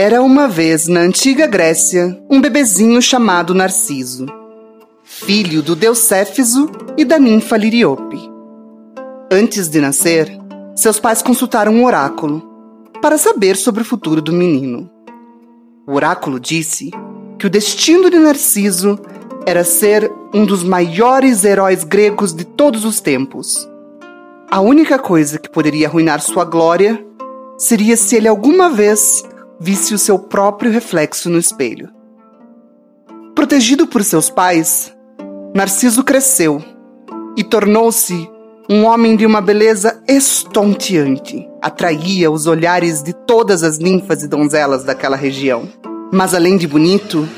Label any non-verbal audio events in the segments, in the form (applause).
Era uma vez na antiga Grécia um bebezinho chamado Narciso, filho do deus Céfiso e da ninfa Liriope. Antes de nascer, seus pais consultaram um oráculo para saber sobre o futuro do menino. O oráculo disse que o destino de Narciso era ser um dos maiores heróis gregos de todos os tempos. A única coisa que poderia arruinar sua glória seria se ele alguma vez visse o seu próprio reflexo no espelho. Protegido por seus pais, Narciso cresceu e tornou-se um homem de uma beleza estonteante. Atraía os olhares de todas as ninfas e donzelas daquela região. Mas além de bonito,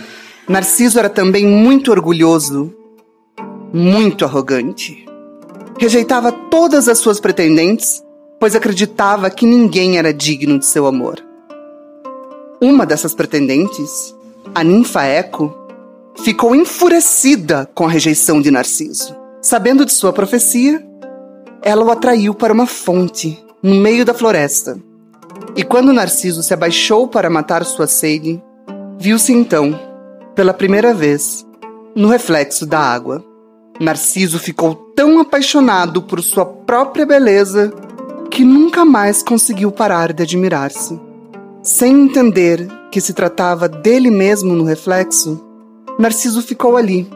Narciso era também muito orgulhoso, muito arrogante. Rejeitava todas as suas pretendentes, pois acreditava que ninguém era digno de seu amor. Uma dessas pretendentes, a ninfa Eco, ficou enfurecida com a rejeição de Narciso. Sabendo de sua profecia, ela o atraiu para uma fonte no meio da floresta. E quando Narciso se abaixou para matar sua sede, viu-se então, pela primeira vez, no reflexo da água. Narciso ficou tão apaixonado por sua própria beleza que nunca mais conseguiu parar de admirar-se. Sem entender que se tratava dele mesmo no reflexo, Narciso ficou ali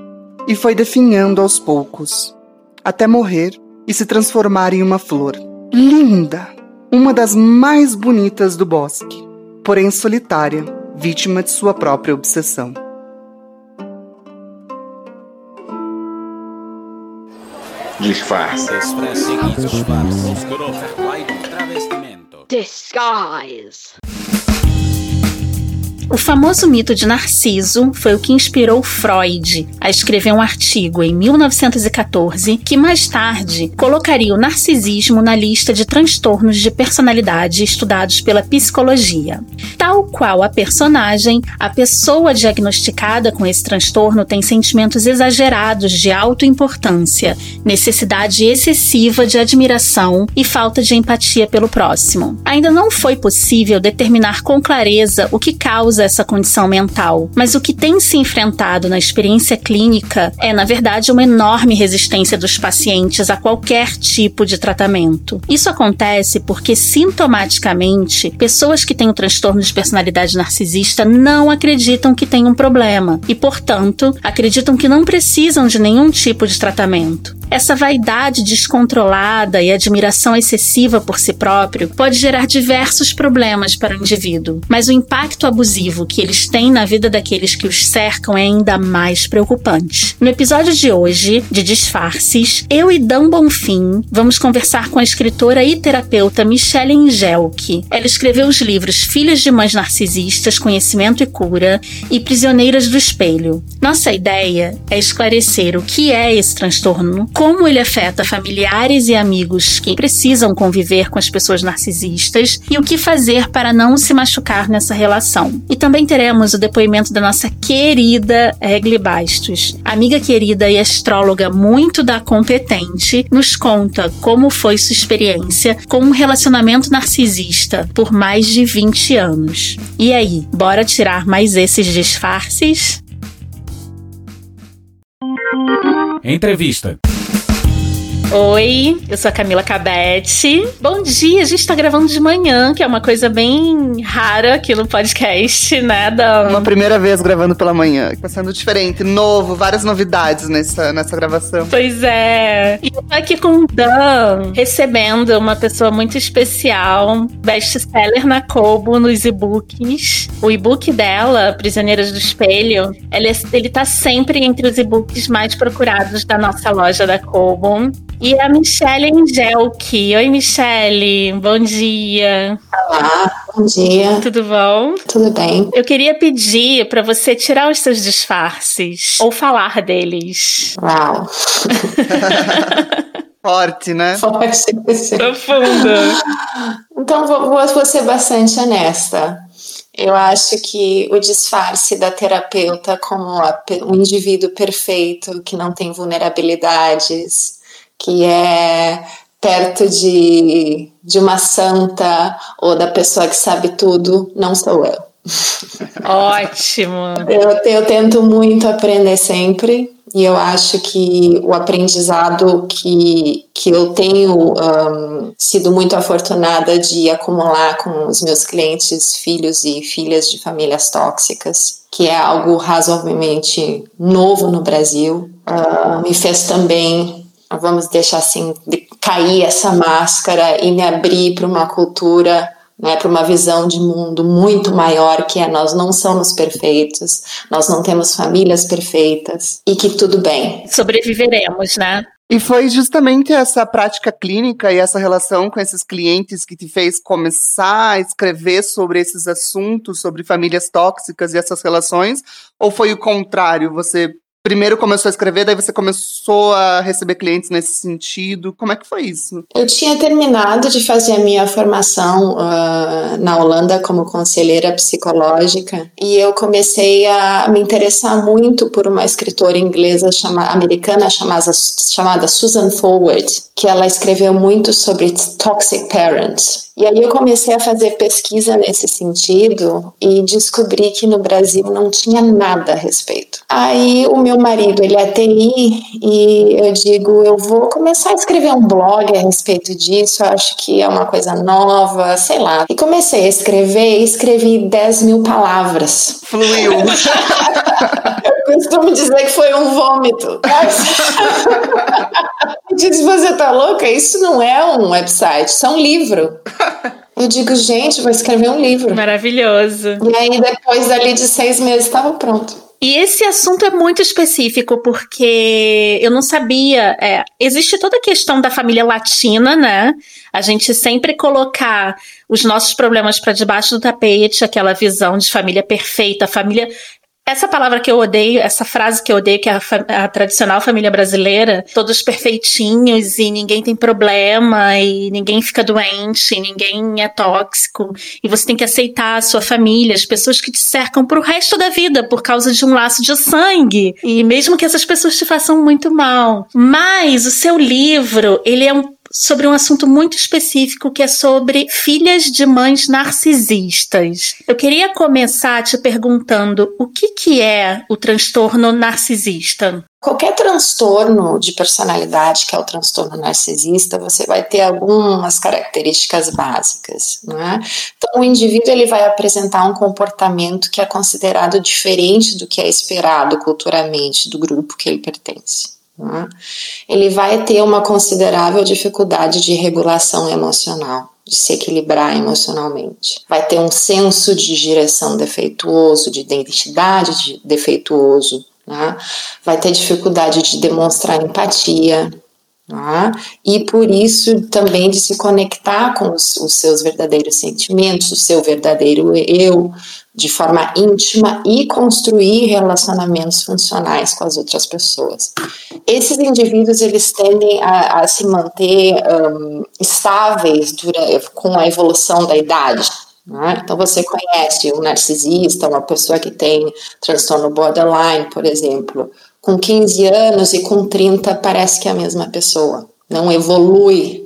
e foi definhando aos poucos, até morrer e se transformar em uma flor. Linda! Uma das mais bonitas do bosque, porém solitária, vítima de sua própria obsessão. Disfarce. Disguise. O famoso mito de Narciso foi o que inspirou Freud a escrever um artigo em 1914 que mais tarde colocaria o narcisismo na lista de transtornos de personalidade estudados pela psicologia. Tal qual a personagem, a pessoa diagnosticada com esse transtorno tem sentimentos exagerados de autoimportância, necessidade excessiva de admiração e falta de empatia pelo próximo. Ainda não foi possível determinar com clareza o que causa essa condição mental, mas o que tem se enfrentado na experiência clínica é, na verdade, uma enorme resistência dos pacientes a qualquer tipo de tratamento. Isso acontece porque, sintomaticamente, pessoas que têm o transtorno de personalidade narcisista não acreditam que têm um problema e, portanto, acreditam que não precisam de nenhum tipo de tratamento. Essa vaidade descontrolada e admiração excessiva por si próprio pode gerar diversos problemas para o indivíduo, mas o impacto abusivo que eles têm na vida daqueles que os cercam é ainda mais preocupante. No episódio de hoje, de Disfarces, eu e Dan Bonfim vamos conversar com a escritora e terapeuta Michelle Engelke. Ela escreveu os livros Filhas de Mães Narcisistas, Conhecimento e Cura e Prisioneiras do Espelho. Nossa ideia é esclarecer o que é esse transtorno, como ele afeta familiares e amigos que precisam conviver com as pessoas narcisistas e o que fazer para não se machucar nessa relação. E também teremos o depoimento da nossa querida Egli Bastos, amiga querida e astróloga muito da competente, nos conta como foi sua experiência com um relacionamento narcisista por mais de 20 anos. E aí, bora tirar mais esses disfarces? Entrevista. Oi, eu sou a Camila Cabete. Bom dia, a gente tá gravando de manhã, que é uma coisa bem rara aqui no podcast, né, Dan? Uma primeira vez gravando pela manhã, tá sendo diferente, novo, várias novidades nessa, nessa gravação. Pois é. E eu tô aqui com o Dan, recebendo uma pessoa muito especial, best-seller na Kobo, nos e-books. O e-book dela, Prisioneiras do Espelho, ele, é, ele tá sempre entre os e-books mais procurados da nossa loja da Kobo. E a Michelle Engelke. Oi, Michelle. Bom dia. Olá, bom dia. Tudo bom? Tudo bem. Eu queria pedir para você tirar os seus disfarces ou falar deles. Uau. (laughs) Forte, né? Forte. Profunda. Então, vou, vou ser bastante honesta. Eu acho que o disfarce da terapeuta como um indivíduo perfeito, que não tem vulnerabilidades, que é perto de, de uma santa ou da pessoa que sabe tudo, não sou eu. (laughs) Ótimo! Eu, eu tento muito aprender sempre. E eu acho que o aprendizado que, que eu tenho um, sido muito afortunada de acumular com os meus clientes, filhos e filhas de famílias tóxicas, que é algo razoavelmente novo no Brasil, uh, me fez também, vamos deixar assim, de cair essa máscara e me abrir para uma cultura né, para uma visão de mundo muito maior que é nós não somos perfeitos, nós não temos famílias perfeitas e que tudo bem. Sobreviveremos, né? E foi justamente essa prática clínica e essa relação com esses clientes que te fez começar a escrever sobre esses assuntos, sobre famílias tóxicas e essas relações? Ou foi o contrário? Você primeiro começou a escrever, daí você começou a receber clientes nesse sentido. Como é que foi isso? Eu tinha terminado de fazer a minha formação uh, na Holanda como conselheira psicológica e eu comecei a me interessar muito por uma escritora inglesa chama, americana chamada, chamada Susan Forward, que ela escreveu muito sobre toxic parents. E aí eu comecei a fazer pesquisa nesse sentido e descobri que no Brasil não tinha nada a respeito. Aí o meu marido, ele é TI e eu digo, eu vou começar a escrever um blog a respeito disso, eu acho que é uma coisa nova, sei lá. E comecei a escrever e escrevi 10 mil palavras. Fluiu. (laughs) eu costumo dizer que foi um vômito. (laughs) Diz, você tá louca? Isso não é um website, isso é um livro. Eu digo, gente, vou escrever um livro. Maravilhoso. E aí, depois dali de seis meses, estava pronto. E esse assunto é muito específico porque eu não sabia. É, existe toda a questão da família latina, né? A gente sempre colocar os nossos problemas para debaixo do tapete, aquela visão de família perfeita, família essa palavra que eu odeio, essa frase que eu odeio, que é a, a, tradicional família brasileira, todos perfeitinhos e ninguém tem problema e ninguém fica doente, ninguém é tóxico e você tem que aceitar a sua família, as pessoas que te cercam pro resto da vida por causa de um laço de sangue e mesmo que essas pessoas te façam muito mal. Mas o seu livro, ele é um sobre um assunto muito específico que é sobre filhas de mães narcisistas. Eu queria começar te perguntando o que, que é o transtorno narcisista? Qualquer transtorno de personalidade, que é o transtorno narcisista, você vai ter algumas características básicas. Né? Então, o indivíduo ele vai apresentar um comportamento que é considerado diferente do que é esperado culturalmente do grupo que ele pertence. Né? Ele vai ter uma considerável dificuldade de regulação emocional, de se equilibrar emocionalmente. Vai ter um senso de direção defeituoso, de identidade de defeituoso. Né? Vai ter dificuldade de demonstrar empatia, né? e por isso também de se conectar com os, os, seus verdadeiros sentimentos, o seu verdadeiro eu, de forma íntima e construir relacionamentos funcionais com as outras pessoas. Esses indivíduos eles tendem a, a se manter um, estáveis durante, com a evolução da idade. Né? Então você conhece um narcisista, uma pessoa que tem transtorno borderline, por exemplo, com 15 anos e com 30 parece que é a mesma pessoa, não evolui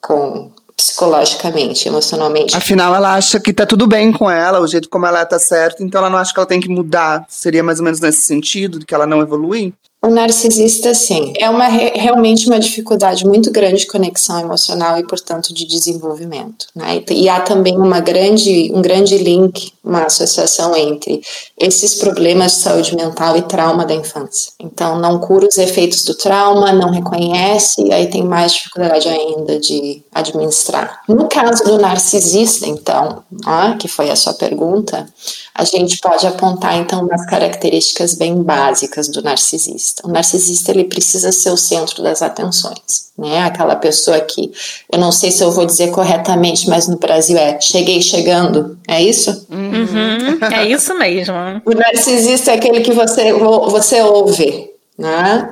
com psicologicamente, emocionalmente. Afinal, ela acha que tá tudo bem com ela, o jeito como ela tá certo, então ela não acha que ela tem que mudar. Seria mais ou menos nesse sentido, de que ela não evolui? O narcisista, sim, é uma, realmente uma dificuldade muito grande de conexão emocional e, portanto, de desenvolvimento. Né? E há também uma grande, um grande link, uma associação entre esses problemas de saúde mental e trauma da infância. Então, não cura os efeitos do trauma, não reconhece, e aí tem mais dificuldade ainda de administrar. No caso do narcisista, então, né, que foi a sua pergunta, a gente pode apontar então umas características bem básicas do narcisista. O narcisista ele precisa ser o centro das atenções, né? Aquela pessoa que eu não sei se eu vou dizer corretamente, mas no Brasil é cheguei chegando, é isso? Uhum, é isso mesmo. o narcisista é aquele que você você ouve, né?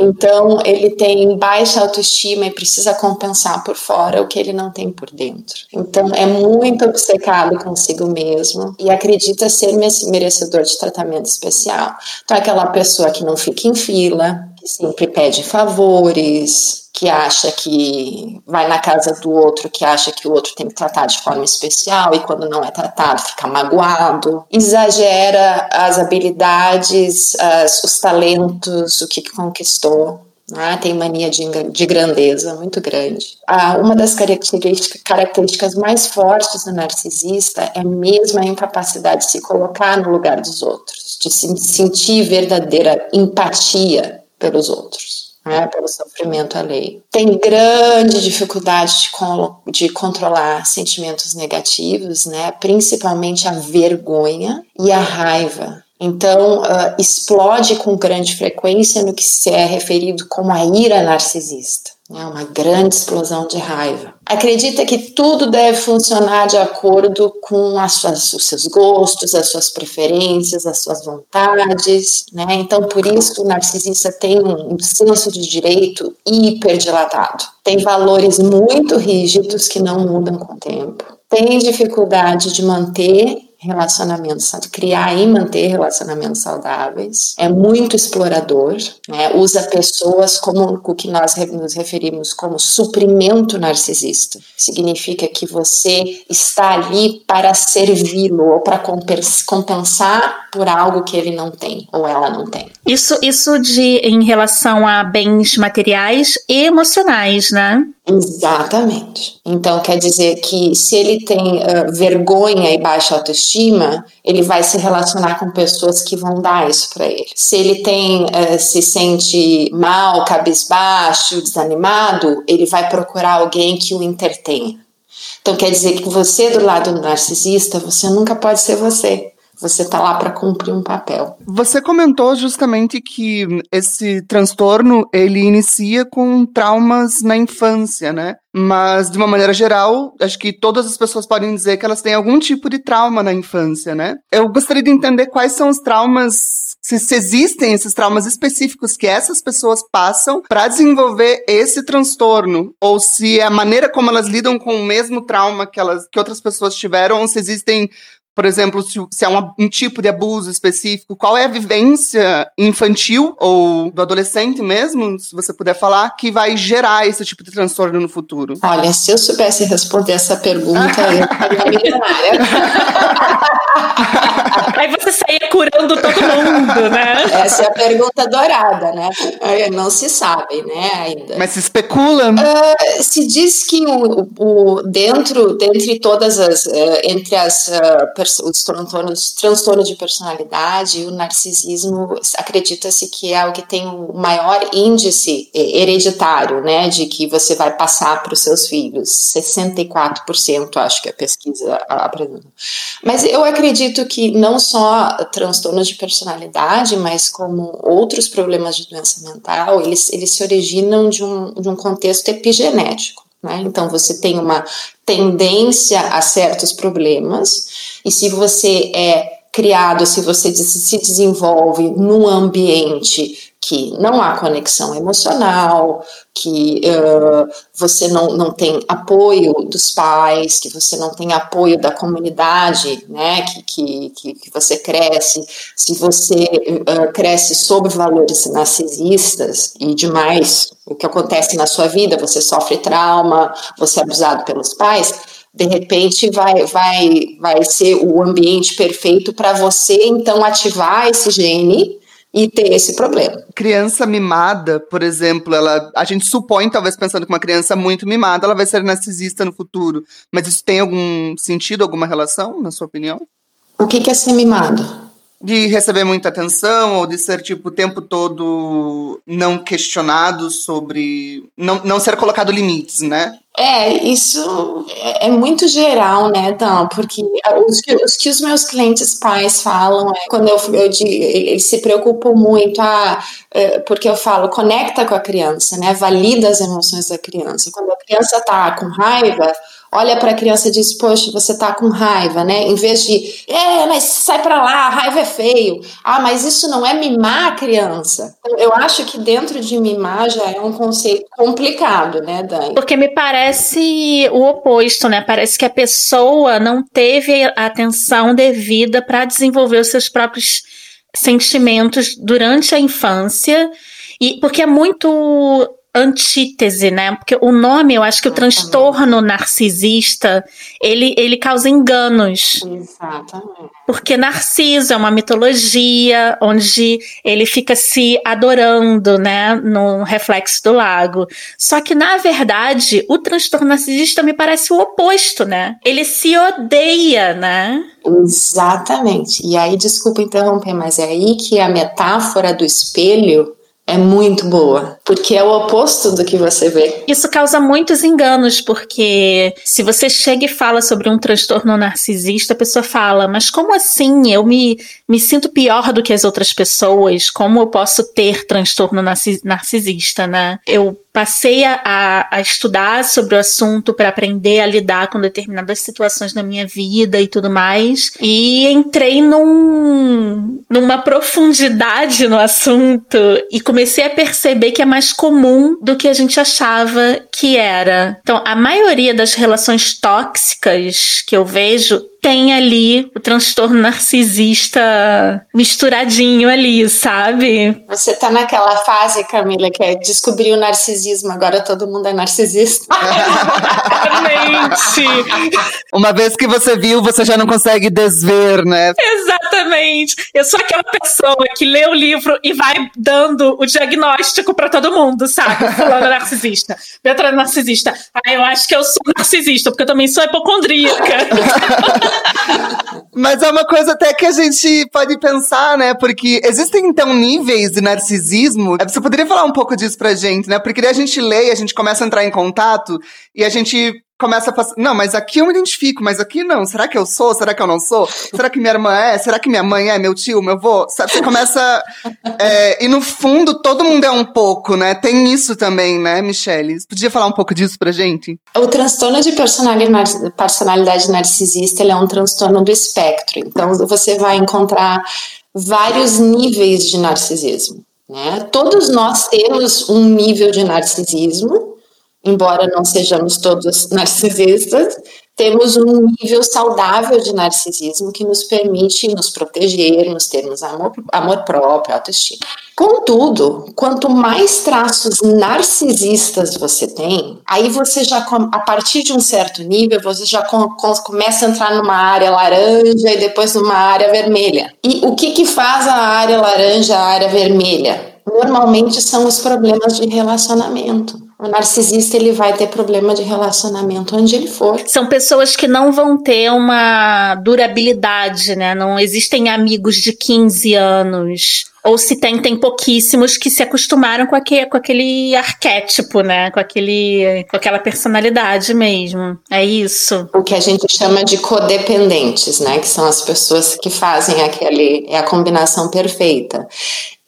Então, ele tem baixa autoestima e precisa compensar por fora o que ele não tem por dentro. Então, é muito obcecado consigo mesmo e acredita ser merecedor de tratamento especial. Então, é aquela pessoa que não fica em fila, que sempre pede favores, que acha que vai na casa do outro, que acha que o outro tem que tratar de forma especial e quando não é tratado fica magoado, exagera as habilidades, as, os talentos, o que conquistou. Né? Tem mania de, de grandeza muito grande. Ah, uma das características, características mais fortes do narcisista é mesmo a incapacidade de se colocar no lugar dos outros, de se sentir verdadeira empatia pelos outros né, pelo sofrimento alheio. Tem grande dificuldade de, de controlar sentimentos negativos, né, principalmente a vergonha e a raiva. Então, uh, explode com grande frequência no que se é referido como a ira narcisista né, uma grande explosão de raiva. Acredita que tudo deve funcionar de acordo com suas, os seus gostos, as suas preferências, as suas vontades, né? Então, por isso, o narcisista tem um senso de direito hiperdilatado. Tem valores muito rígidos que não mudam com o tempo. Tem dificuldade de manter relacionamentos, criar e manter relacionamentos saudáveis. É muito explorador, né? usa pessoas como o que nós nos referimos como suprimento narcisista. Significa que você está ali para servi-lo ou para compensar por algo que ele não tem ou ela não tem. Isso, isso de em relação a bens materiais e emocionais, né? Exatamente. Então quer dizer que se ele tem uh, vergonha e baixa autoestima, ele vai se relacionar com pessoas que vão dar isso para ele. Se ele tem uh, se sente mal, cabisbaixo, desanimado, ele vai procurar alguém que o intertenha. Então quer dizer que você do lado do narcisista, você nunca pode ser você. Você está lá para cumprir um papel. Você comentou justamente que esse transtorno ele inicia com traumas na infância, né? Mas de uma maneira geral, acho que todas as pessoas podem dizer que elas têm algum tipo de trauma na infância, né? Eu gostaria de entender quais são os traumas se, se, existem esses traumas específicos que essas pessoas passam para desenvolver esse transtorno, ou se é a maneira como elas lidam com o mesmo trauma que, elas, que outras pessoas tiveram, ou se existem por exemplo, se, se é um, um, tipo de abuso específico, qual é a vivência infantil ou do adolescente mesmo, se você puder falar, que vai gerar esse tipo de transtorno no futuro? Olha, se eu soubesse responder essa pergunta, eu estaria milionária. Aí você saía curando todo mundo, né? Essa é a pergunta dourada, né? Não se sabe, né, ainda. Mas se especula? Uh, se diz que o, o, dentro, dentre todas as, uh, entre as uh, os transtornos, transtornos de personalidade, o narcisismo, acredita-se que é o que tem o maior índice hereditário, né, de que você vai passar para os seus filhos, 64%, acho que a pesquisa apresenta. Mas eu acredito que não só transtornos de personalidade, mas como outros problemas de doença mental, eles, eles se originam de um, de um contexto epigenético. Né? Então, você tem uma tendência a certos problemas, e se você é criado, se você se desenvolve num ambiente que não há conexão emocional, que uh, você não, não tem apoio dos pais, que você não tem apoio da comunidade, né, que, que, que você cresce, se você uh, cresce sob valores narcisistas e demais, o que acontece na sua vida, você sofre trauma, você é abusado pelos pais, de repente vai, vai, vai ser o ambiente perfeito para você então ativar esse gene e ter esse problema. Criança mimada, por exemplo, ela, a gente supõe, talvez pensando que uma criança muito mimada, ela vai ser narcisista no futuro. Mas isso tem algum sentido, alguma relação, na sua opinião? O que, que é ser mimado? De receber muita atenção ou de ser tipo o tempo todo não questionado sobre não, não ser colocado limites, né? É, isso é, é muito geral, né, Dan? Porque os que, os que os meus clientes pais falam, é, quando eu, eu digo, eles se preocupam muito, ah, é, porque eu falo, conecta com a criança, né? Valida as emoções da criança. Quando a criança tá com raiva, olha para a criança e diz: Poxa, você tá com raiva, né? Em vez de, é, mas sai para lá, raiva é feio. Ah, mas isso não é mimar a criança. Eu acho que dentro de mimar já é um conceito complicado, né, Dani? Porque me parece o oposto, né? Parece que a pessoa não teve a atenção devida para desenvolver os seus próprios sentimentos durante a infância E porque é muito antítese, né? Porque o nome, eu acho que o transtorno narcisista, ele, ele causa enganos. Exatamente. Porque Narciso é uma mitologia onde ele fica se adorando, né, no reflexo do lago. Só que na verdade, o transtorno narcisista me parece o oposto, né? Ele se odeia, né? Exatamente. E aí, desculpa interromper, mas é aí que a metáfora do espelho é muito boa, porque é o oposto do que você vê. Isso causa muitos enganos, porque se você chega e fala sobre um transtorno narcisista, a pessoa fala, mas como assim? Eu me, me sinto pior do que as outras pessoas, como eu posso ter transtorno narcisista, né? Eu passei a, a, estudar sobre o assunto para aprender a lidar com determinadas situações na minha vida e tudo mais. E entrei num, numa profundidade no assunto e comecei a perceber que é mais comum do que a gente achava que era. Então, a maioria das relações tóxicas que eu vejo tem ali o transtorno narcisista misturadinho ali, sabe? Você tá naquela fase, Camila, que é descobrir o narcisismo, agora todo mundo é narcisista. (laughs) Exatamente. Uma vez que você viu, você já não consegue desver, né? Exatamente. Eu sou aquela pessoa que lê o livro e vai dando o diagnóstico para todo mundo, sabe? Fulano é narcisista, Petra é narcisista. Ah, eu acho que eu sou narcisista, porque eu também sou hipocondríaca. (laughs) (laughs) Mas é uma coisa até que a gente pode pensar, né? Porque existem então níveis de narcisismo. Você poderia falar um pouco disso pra gente, né? Porque daí a gente lê, a gente começa a entrar em contato e a gente começa a passar. Não, mas aqui eu me identifico, mas aqui não. Será que eu sou? Será que eu não sou? Será que minha irmã é? Será que minha mãe é? Meu tio, meu avô? Você começa. É, e no fundo, todo mundo é um pouco, né? Tem isso também, né, Michelle? Você podia falar um pouco disso pra gente? O transtorno de personalidade, personalidade narcisista é um transtorno do espectro. Então, você vai encontrar vários níveis de narcisismo. Né? Todos nós temos um nível de narcisismo, embora não sejamos todos narcisistas, temos um nível saudável de narcisismo que nos permite nos proteger, nos termos amor, amor próprio, autoestima. Contudo, quanto mais traços narcisistas você tem, aí você já, a partir de um certo nível, você já começa a entrar numa área laranja e depois numa área vermelha. E o que, que faz a área laranja, a área vermelha? Normalmente são os problemas de relacionamento o narcisista ele vai ter problema de relacionamento onde ele for. São pessoas que não vão ter uma durabilidade, né? Não existem amigos de 15 anos. Ou se tem, tem pouquíssimos que se acostumaram com aquele, com aquele arquétipo, né? Com, aquele, com aquela personalidade mesmo. É isso. O que a gente chama de codependentes, né? Que são as pessoas que fazem aquele. É a combinação perfeita.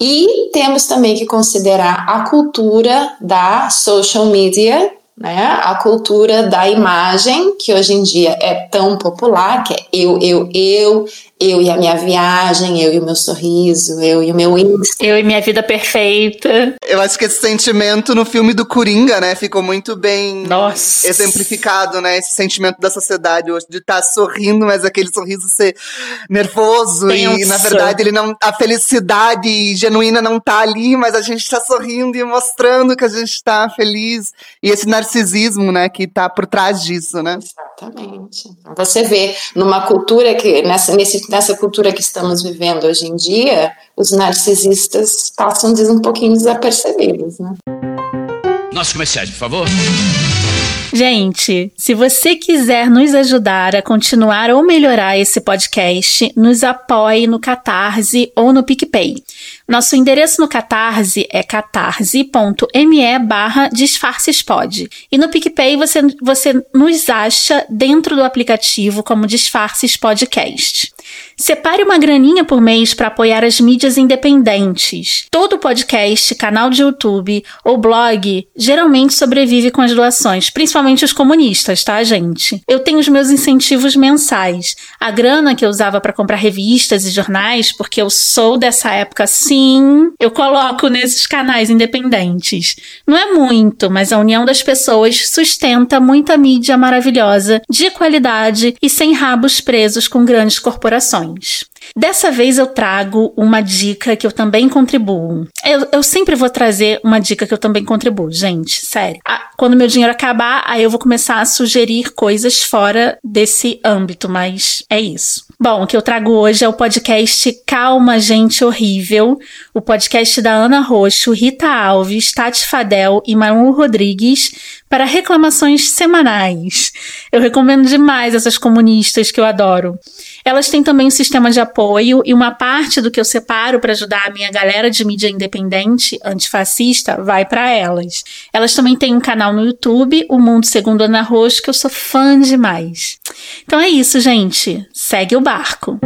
E temos também que considerar a cultura da social media, né? A cultura da imagem, que hoje em dia é tão popular, que é eu, eu, eu, eu e a minha viagem, eu e o meu sorriso, eu e o meu Insta. Eu e minha vida perfeita. Eu acho que esse sentimento no filme do Coringa, né, ficou muito bem Nossa. exemplificado, né? Esse sentimento da sociedade hoje de estar tá sorrindo, mas aquele sorriso ser nervoso Pensa. e na verdade ele não a felicidade genuína não tá ali, mas a gente tá sorrindo e mostrando que a gente tá feliz. E esse narcisismo, né, que tá por trás disso, né? Exatamente. Você vê numa cultura que nessa nesse nessa cultura que estamos vivendo hoje em dia, os narcisistas passam um pouquinho desapercebidos, né? Nossos comerciais, por favor. Gente, se você quiser nos ajudar a continuar ou melhorar esse podcast, nos apoie no Catarse ou no PicPay. Nosso endereço no Catarse é catarse.me barra disfarcespod. E no PicPay você, você nos acha dentro do aplicativo como Disfarces Podcast. Separe uma graninha por mês para apoiar as mídias independentes. Todo podcast, canal de YouTube ou blog geralmente sobrevive com as doações, principalmente os comunistas, tá, gente? Eu tenho os meus incentivos mensais. A grana que eu usava para comprar revistas e jornais, porque eu sou dessa época sim, eu coloco nesses canais independentes. Não é muito, mas a união das pessoas sustenta muita mídia maravilhosa, de qualidade e sem rabos presos com grandes corporações. lungs. Dessa vez eu trago uma dica que eu também contribuo. Eu, eu sempre vou trazer uma dica que eu também contribuo, gente, sério. Quando meu dinheiro acabar, aí eu vou começar a sugerir coisas fora desse âmbito, mas é isso. Bom, o que eu trago hoje é o podcast Calma Gente Horrível, o podcast da Ana Roxo, Rita Alves, Tati Fadel e Manu Rodrigues para reclamações semanais. Eu recomendo demais essas comunistas que eu adoro. Elas têm também um sistema de apoio e uma parte do que eu separo para ajudar a minha galera de mídia independente, antifascista, vai para elas. Elas também têm um canal no YouTube, O Mundo Segundo Ana Roxo, que eu sou fã demais. Então é isso, gente. Segue o barco.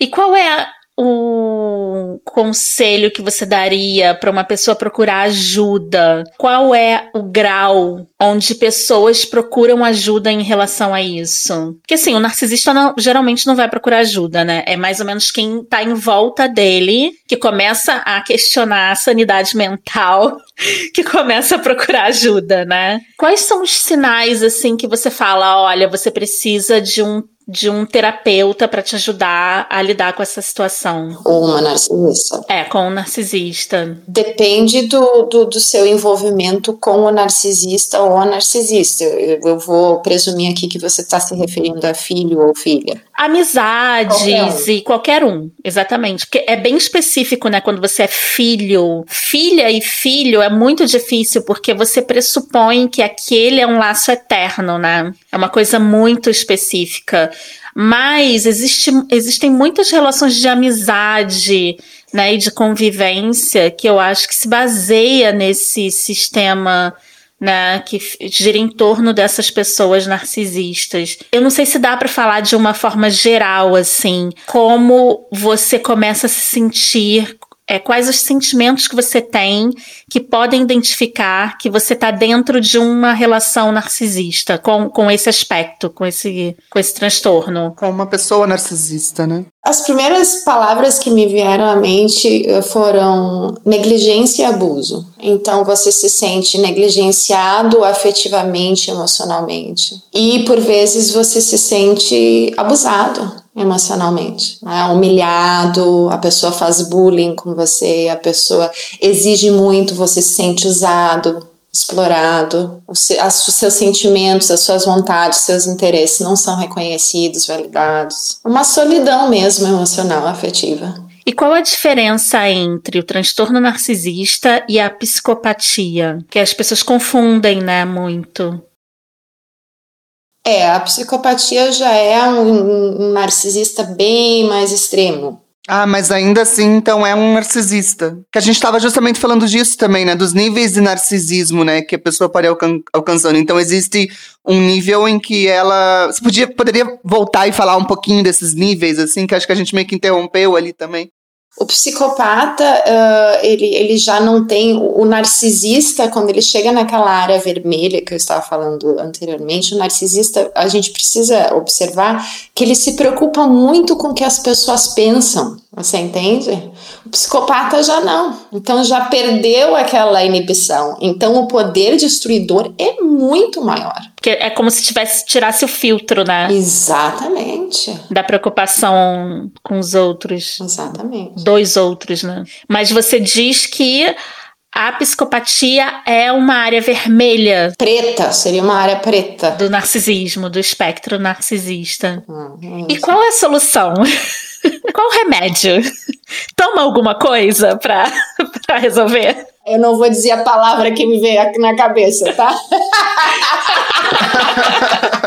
E qual é o conselho que você daria para uma pessoa procurar ajuda? Qual é o grau onde pessoas procuram ajuda em relação a isso? Porque assim, o narcisista não, geralmente não vai procurar ajuda, né? É mais ou menos quem tá em volta dele que começa a questionar a sanidade mental, (laughs) que começa a procurar ajuda, né? Quais são os sinais assim que você fala, olha, você precisa de um de um terapeuta para te ajudar a lidar com essa situação. Ou uma narcisista. É, com um narcisista. Depende do, do, do, seu envolvimento com o narcisista ou a narcisista. Eu, eu vou presumir aqui que você está se referindo a filho ou filha. Amizades qualquer e qualquer um, exatamente. Porque é bem específico, né? Quando você é filho. Filha e filho é muito difícil porque você pressupõe que aquele é um laço eterno, né? É uma coisa muito específica. Mas existe, existem muitas relações de amizade né, e de convivência que eu acho que se baseia nesse sistema né, que gira em torno dessas pessoas narcisistas. Eu não sei se dá para falar de uma forma geral assim, como você começa a se sentir é, quais os sentimentos que você tem que podem identificar que você está dentro de uma relação narcisista com, com esse aspecto, com esse, com esse transtorno. Com uma pessoa narcisista, né? As primeiras palavras que me vieram à mente eh, foram negligência e abuso. Então você se sente negligenciado afetivamente, emocionalmente. E por vezes você se sente abusado emocionalmente, né? humilhado, a pessoa faz bullying com você, a pessoa exige muito, você se sente usado, explorado, os seus sentimentos, as suas vontades, seus interesses não são reconhecidos, validados. Uma solidão mesmo emocional, afetiva. E qual a diferença entre o transtorno narcisista e a psicopatia? Que as pessoas confundem, né, muito. É, a psicopatia já é um, um narcisista bem mais extremo. Ah, mas ainda assim, então é um narcisista. Que a gente estava justamente falando disso também, né? Dos níveis de narcisismo, né? Que a pessoa pode alcan alcançando. Então existe um nível em que ela. Você podia, poderia voltar e falar um pouquinho desses níveis, assim, que acho que a gente meio que interrompeu ali também. O psicopata, uh, ele, ele já não tem. O narcisista, quando ele chega naquela área vermelha que eu estava falando anteriormente, o narcisista, a gente precisa observar que ele se preocupa muito com o que as pessoas pensam. Você entende? O psicopata já não. Então já perdeu aquela inibição. Então o poder destruidor é muito maior. Porque é como se tivesse tirasse o filtro, né? Exatamente. Da preocupação com os outros. Exatamente. Dois outros, né? Mas você diz que a psicopatia é uma área vermelha. Preta, seria uma área preta. Do narcisismo, do espectro narcisista. Hum, e qual é a solução? (laughs) Qual o remédio? Toma alguma coisa pra, (laughs) pra resolver? Eu não vou dizer a palavra que me veio aqui na cabeça, tá? (laughs)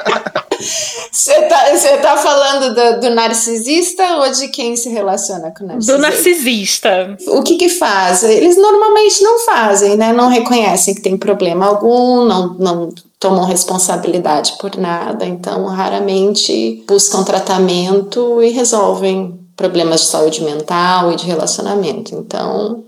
Você tá, tá falando do, do, narcisista ou de quem se relaciona com o narcisista? Do narcisista. O que que faz? Eles normalmente não fazem, né? Não reconhecem que tem problema algum, não, não tomam responsabilidade por nada, então raramente buscam tratamento e resolvem problemas de saúde mental e de relacionamento. Então,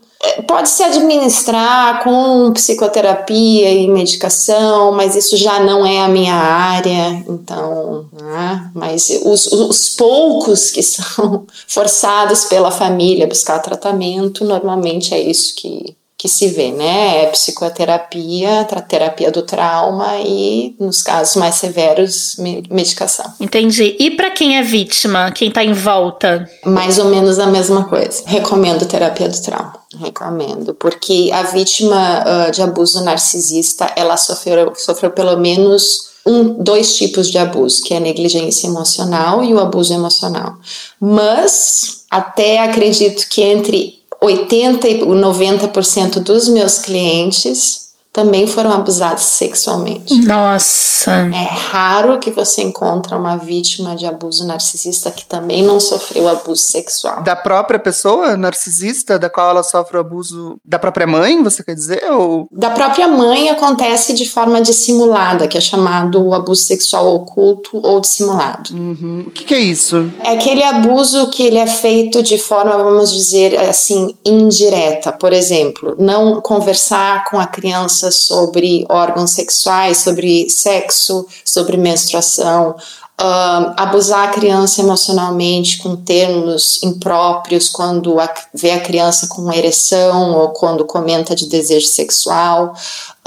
pode se administrar com psicoterapia e medicação, mas isso já não é a minha área, então, né? mas os, os poucos que são (laughs) forçados pela família a buscar tratamento, normalmente é isso que, que se vê, né? É psicoterapia, terapia do trauma e, nos casos mais severos, medicação. Entendi. E para quem é vítima, quem está em volta? Mais ou menos a mesma coisa. Recomendo terapia do trauma. Recomendo, porque a vítima uh, de abuso narcisista, ela sofreu, sofreu pelo menos um, dois tipos de abuso, que é a negligência emocional e o abuso emocional. Mas até acredito que entre 80 e 90% dos meus clientes também foram abusados sexualmente. Nossa! É raro que você encontre uma vítima de abuso narcisista que também não sofreu abuso sexual. Da própria pessoa narcisista, da qual ela sofre o abuso da própria mãe, você quer dizer? Ou... Da própria mãe acontece de forma dissimulada, que é chamado abuso sexual oculto ou dissimulado. Uhum. O que, que é isso? É aquele abuso que ele é feito de forma, vamos dizer assim, indireta. Por exemplo, não conversar com a criança sobre órgãos sexuais, sobre sexo, sobre menstruação, uh, abusar a criança emocionalmente com termos impróprios quando a, vê a criança com ereção ou quando comenta de desejo sexual,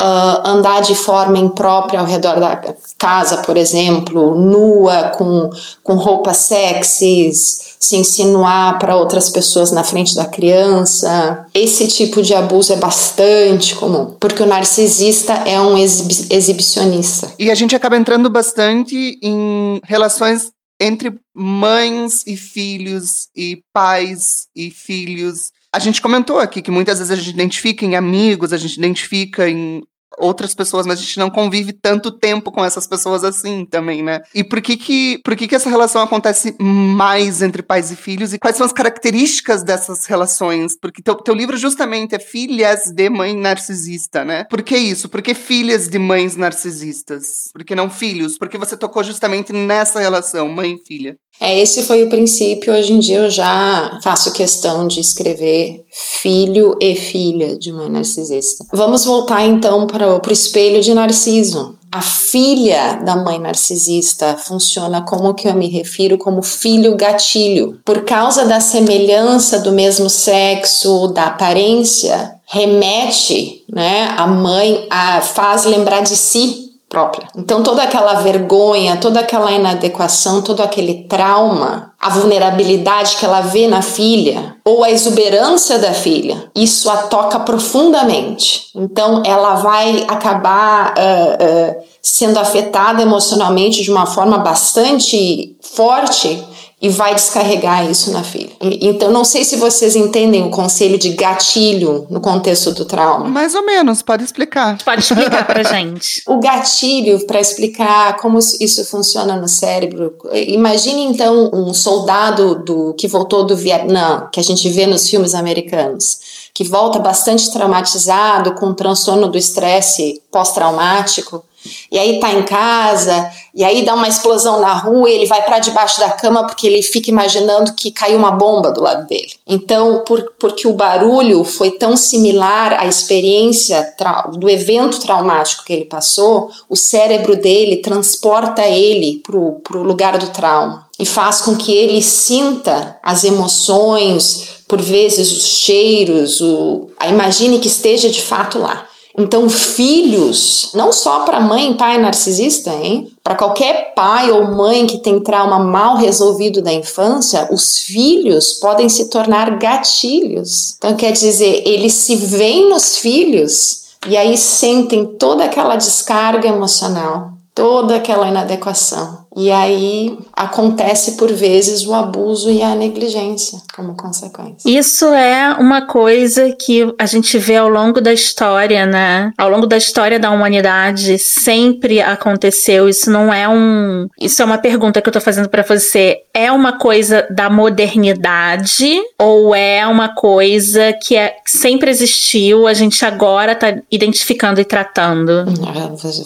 uh, andar de forma imprópria ao redor da casa, por exemplo, nua, com, com roupas sexys, se insinuar para outras pessoas na frente da criança. Esse tipo de abuso é bastante comum, porque o narcisista é um exib exibicionista. E a gente acaba entrando bastante em relações entre mães e filhos e pais e filhos. A gente comentou aqui que muitas vezes a gente identifica em amigos, a gente identifica em outras pessoas, mas a gente não convive tanto tempo com essas pessoas assim também, né? E por que que, por que, que essa relação acontece mais entre pais e filhos e quais são as características dessas relações? Porque teu, teu livro justamente é filhas de mãe narcisista, né? Por que isso? Por que filhas de mães narcisistas? Por que não filhos? Porque você tocou justamente nessa relação, mãe e filha. É, esse foi o princípio. Hoje em dia eu já faço questão de escrever filho e filha de uma narcisista. Vamos voltar então para o espelho de Narciso. A filha da mãe narcisista funciona como que eu me refiro como filho gatilho. Por causa da semelhança do mesmo sexo, da aparência, remete, né, a mãe a faz lembrar de si própria. Então, toda aquela vergonha, toda aquela inadequação, todo aquele trauma, a vulnerabilidade que ela vê na filha, ou a exuberância da filha, isso a toca profundamente. Então, ela vai acabar uh, uh, sendo afetada emocionalmente de uma forma bastante forte e vai descarregar isso na filha. Então, não sei se vocês entendem o conselho de gatilho no contexto do trauma. Mais ou menos, pode explicar. Pode explicar pra (laughs) gente. o gatilho, para explicar como isso funciona no cérebro. Imagine então um soldado do que voltou do Vietnã, que a gente vê nos filmes americanos, que volta bastante traumatizado, com um transtorno do estresse pós-traumático e aí tá em casa, e aí dá uma explosão na rua, e ele vai para debaixo da cama porque ele fica imaginando que caiu uma bomba do lado dele. Então, por, porque o barulho foi tão similar à experiência do evento traumático que ele passou, o cérebro dele transporta ele pro, pro lugar do trauma e faz com que ele sinta as emoções, por vezes os cheiros, o, imagine que esteja de fato lá. Então, filhos, não só para mãe e pai narcisista, hein? Para qualquer pai ou mãe que tem trauma mal resolvido da infância, os filhos podem se tornar gatilhos. Então, quer dizer, eles se veem nos filhos e aí sentem toda aquela descarga emocional, toda aquela inadequação. E aí acontece por vezes o abuso e a negligência como consequência. Isso é uma coisa que a gente vê ao longo da história, né? Ao longo da história da humanidade sempre aconteceu. Isso não é um. Isso é uma pergunta que eu tô fazendo para você. É uma coisa da modernidade ou é uma coisa que, é, que sempre existiu, a gente agora tá identificando e tratando?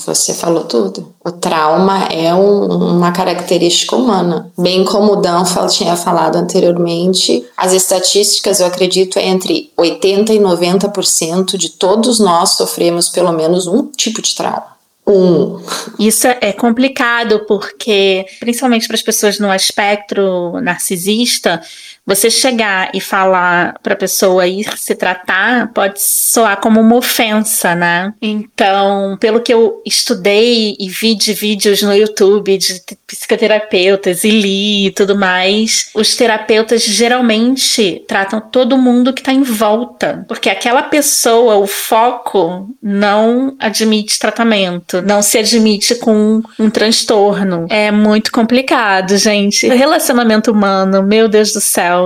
Você falou tudo. O trauma é um uma característica humana. Bem como o Dan tinha falado anteriormente, as estatísticas, eu acredito, é entre 80% e 90% de todos nós sofremos pelo menos um tipo de trauma. Um. Isso é complicado porque, principalmente para as pessoas no espectro narcisista, você chegar e falar pra pessoa ir se tratar pode soar como uma ofensa, né? Então, pelo que eu estudei e vi de vídeos no YouTube de psicoterapeutas e li e tudo mais, os terapeutas geralmente tratam todo mundo que tá em volta, porque aquela pessoa, o foco, não admite tratamento, não se admite com um transtorno. É muito complicado, gente. Relacionamento humano, meu Deus do céu.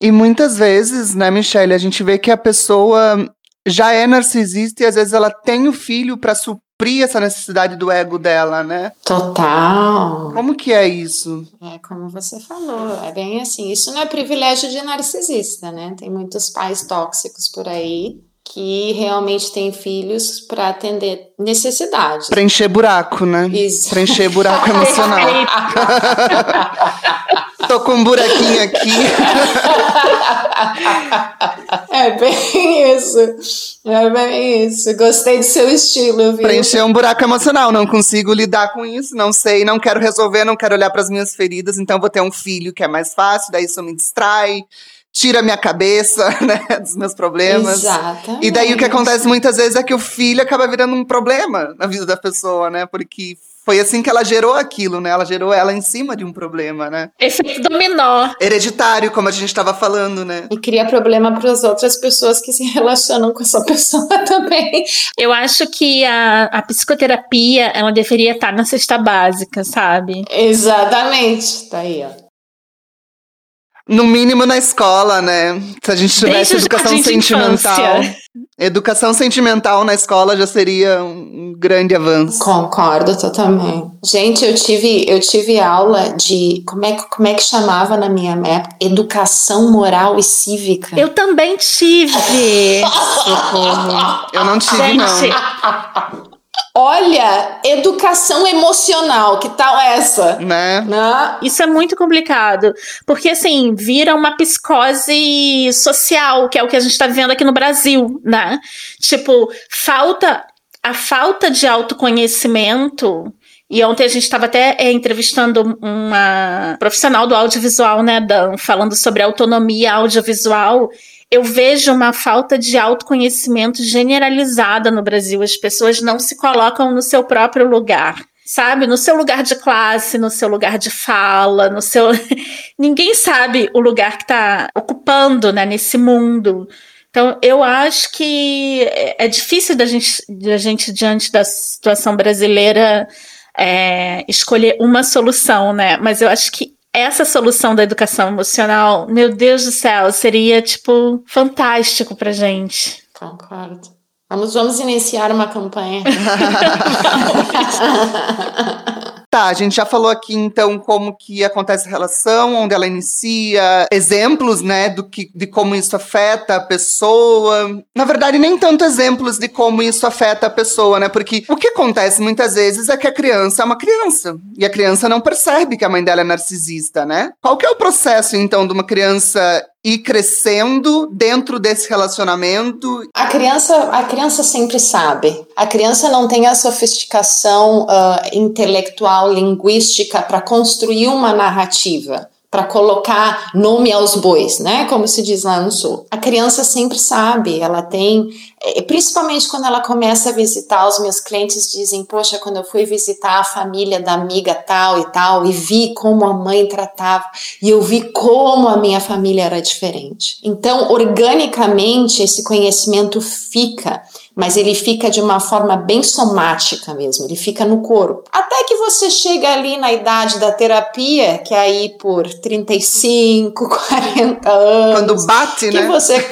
E muitas vezes, né, Michelle, a gente vê que a pessoa já é narcisista e às vezes ela tem o filho para suprir essa necessidade do ego dela, né? Total. Como que é isso? É como você falou, é bem assim. Isso não é privilégio de narcisista, né? Tem muitos pais tóxicos por aí que realmente têm filhos para atender necessidades. Preencher buraco, né? Isso. Preencher buraco (laughs) emocional. Tô com um buraquinho aqui. É bem isso. É bem isso. Gostei do seu estilo, viu? Preencher um buraco emocional. Não consigo lidar com isso, não sei, não quero resolver, não quero olhar para as minhas feridas, então vou ter um filho que é mais fácil, daí isso me distrai tira a minha cabeça, (laughs) né, dos meus problemas. Exatamente. E daí o que acontece muitas vezes é que o filho acaba virando um problema na vida da pessoa, né? Porque foi assim que ela gerou aquilo, né? Ela gerou ela em cima de um problema, né? Efeito dominó. Hereditário, como a gente estava falando, né? E cria problema para as outras pessoas que se relacionam com essa (laughs) pessoa também. Eu acho que a, a psicoterapia, ela deveria estar na cesta básica, sabe? Exatamente. Tá aí, ó. No mínimo na escola, né? Se a gente tivesse Desde educação sentimental. infância. Educação sentimental na escola já seria um grande avanço. Concordo totalmente. Gente, eu tive, eu tive aula de como é, que- como é que chamava na minha época? Educação moral e cívica. Eu também tive. Eu não tive, Gente, não. Olha, educação emocional, que tal essa? Né? Né? Isso é muito complicado, porque assim, vira uma psicose social, que é o que a gente está vivendo aqui no Brasil, né? Tipo, falta a falta de autoconhecimento. E ontem a gente estava até é, entrevistando uma profissional do audiovisual, né, Dan, falando sobre autonomia audiovisual. Eu vejo uma falta de autoconhecimento generalizada no Brasil. As pessoas não se colocam no seu próprio lugar sabe? No seu lugar de classe, no seu lugar de fala, no seu. (laughs) Ninguém sabe o lugar que está ocupando né, nesse mundo. Então, eu acho que é difícil da gente, da gente diante da situação brasileira, é, escolher uma solução, né? Mas eu acho que essa solução da educação emocional, meu Deus do céu, seria, tipo, fantástico pra gente. Concordo. Vamos, vamos iniciar uma campanha. (laughs) Tá, a gente já falou aqui então como que acontece a relação, onde ela inicia, exemplos, né, do que, de como isso afeta a pessoa. Na verdade, nem tanto exemplos de como isso afeta a pessoa, né? Porque o que acontece muitas vezes é que a criança é uma criança e a criança não percebe que a mãe dela é narcisista, né? Qual que é o processo então de uma criança crescendo dentro desse relacionamento A criança, a criança sempre sabe. A criança não tem a sofisticação ah, intelectual, linguística para construir uma narrativa, para colocar nome aos bois, né? Como se diz lá no sul. A criança sempre sabe. Ela tem, eh, principalmente quando ela começa a visitar, os meus clientes dizem: Poxa, quando eu fui visitar a família da amiga tal e tal e vi como a mãe tratava e eu vi como a minha família era diferente. Então, organicamente, esse conhecimento fica, mas ele fica de uma forma bem somática mesmo, ele fica no corpo. Até que você chega ali na idade da terapia, que é aí por 35, 40 (laughs) anos. quando bate, né? você.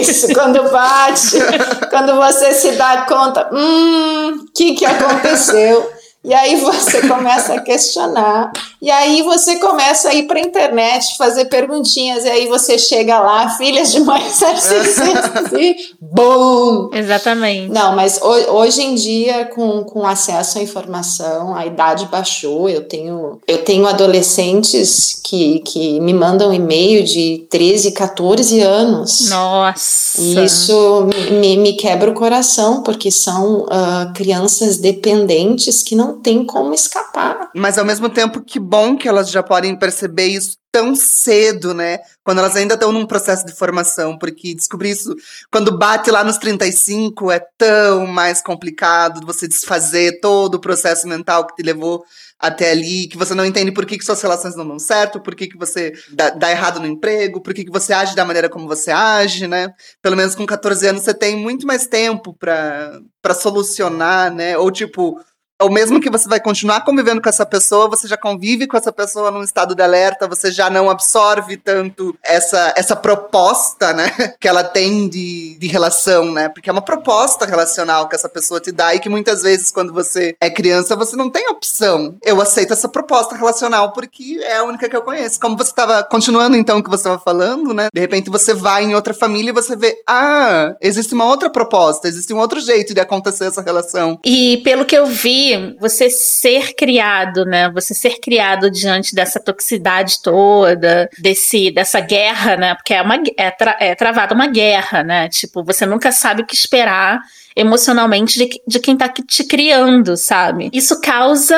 Isso, quando bate, (laughs) quando você se dá conta, hum, o que, que aconteceu? E aí você (laughs) começa a questionar. E aí você começa a ir para a internet fazer perguntinhas. E aí você chega lá, filhas de mães (laughs) narcisistas, (laughs) e BUM! Exatamente. Não, mas ho- hoje em dia, com, com acesso à informação, a idade baixou. Eu tenho, eu tenho adolescentes que, que me mandam e-mail de 13, 14 anos. Nossa. E isso me, me quebra o coração, porque são ah, crianças dependentes que não não tem como escapar. Mas ao mesmo tempo, que bom que elas já podem perceber isso tão cedo, né? Quando elas ainda estão num processo de formação, porque descobrir isso quando bate lá nos 35 é tão mais complicado você desfazer todo o processo mental que te levou até ali, que você não entende por que, que suas relações não dão certo, por que, que você dá, dá errado no emprego, por que, que você age da maneira como você age, né? Pelo menos com 14 anos você tem muito mais tempo para solucionar, né? Ou tipo, ou mesmo que você vai continuar convivendo com essa pessoa, você já convive com essa pessoa num estado de alerta, você já não absorve tanto essa, essa proposta, né, (laughs) que ela tem de, de relação, né, porque é uma proposta relacional que essa pessoa te dá e que muitas vezes quando você é criança, você não tem opção. Eu aceito essa proposta relacional porque é a única que eu conheço. Como você estava, continuando então o que você estava falando, né, de repente você vai em outra família e você vê, ah, existe uma outra proposta, existe um outro jeito de acontecer essa relação. E pelo que eu vi, você ser criado, né? Você ser criado diante dessa toxicidade toda, desse, dessa guerra, né? Porque é, uma, é, tra, é travada uma guerra, né? Tipo, você nunca sabe o que esperar emocionalmente de, de quem tá te criando, sabe? Isso causa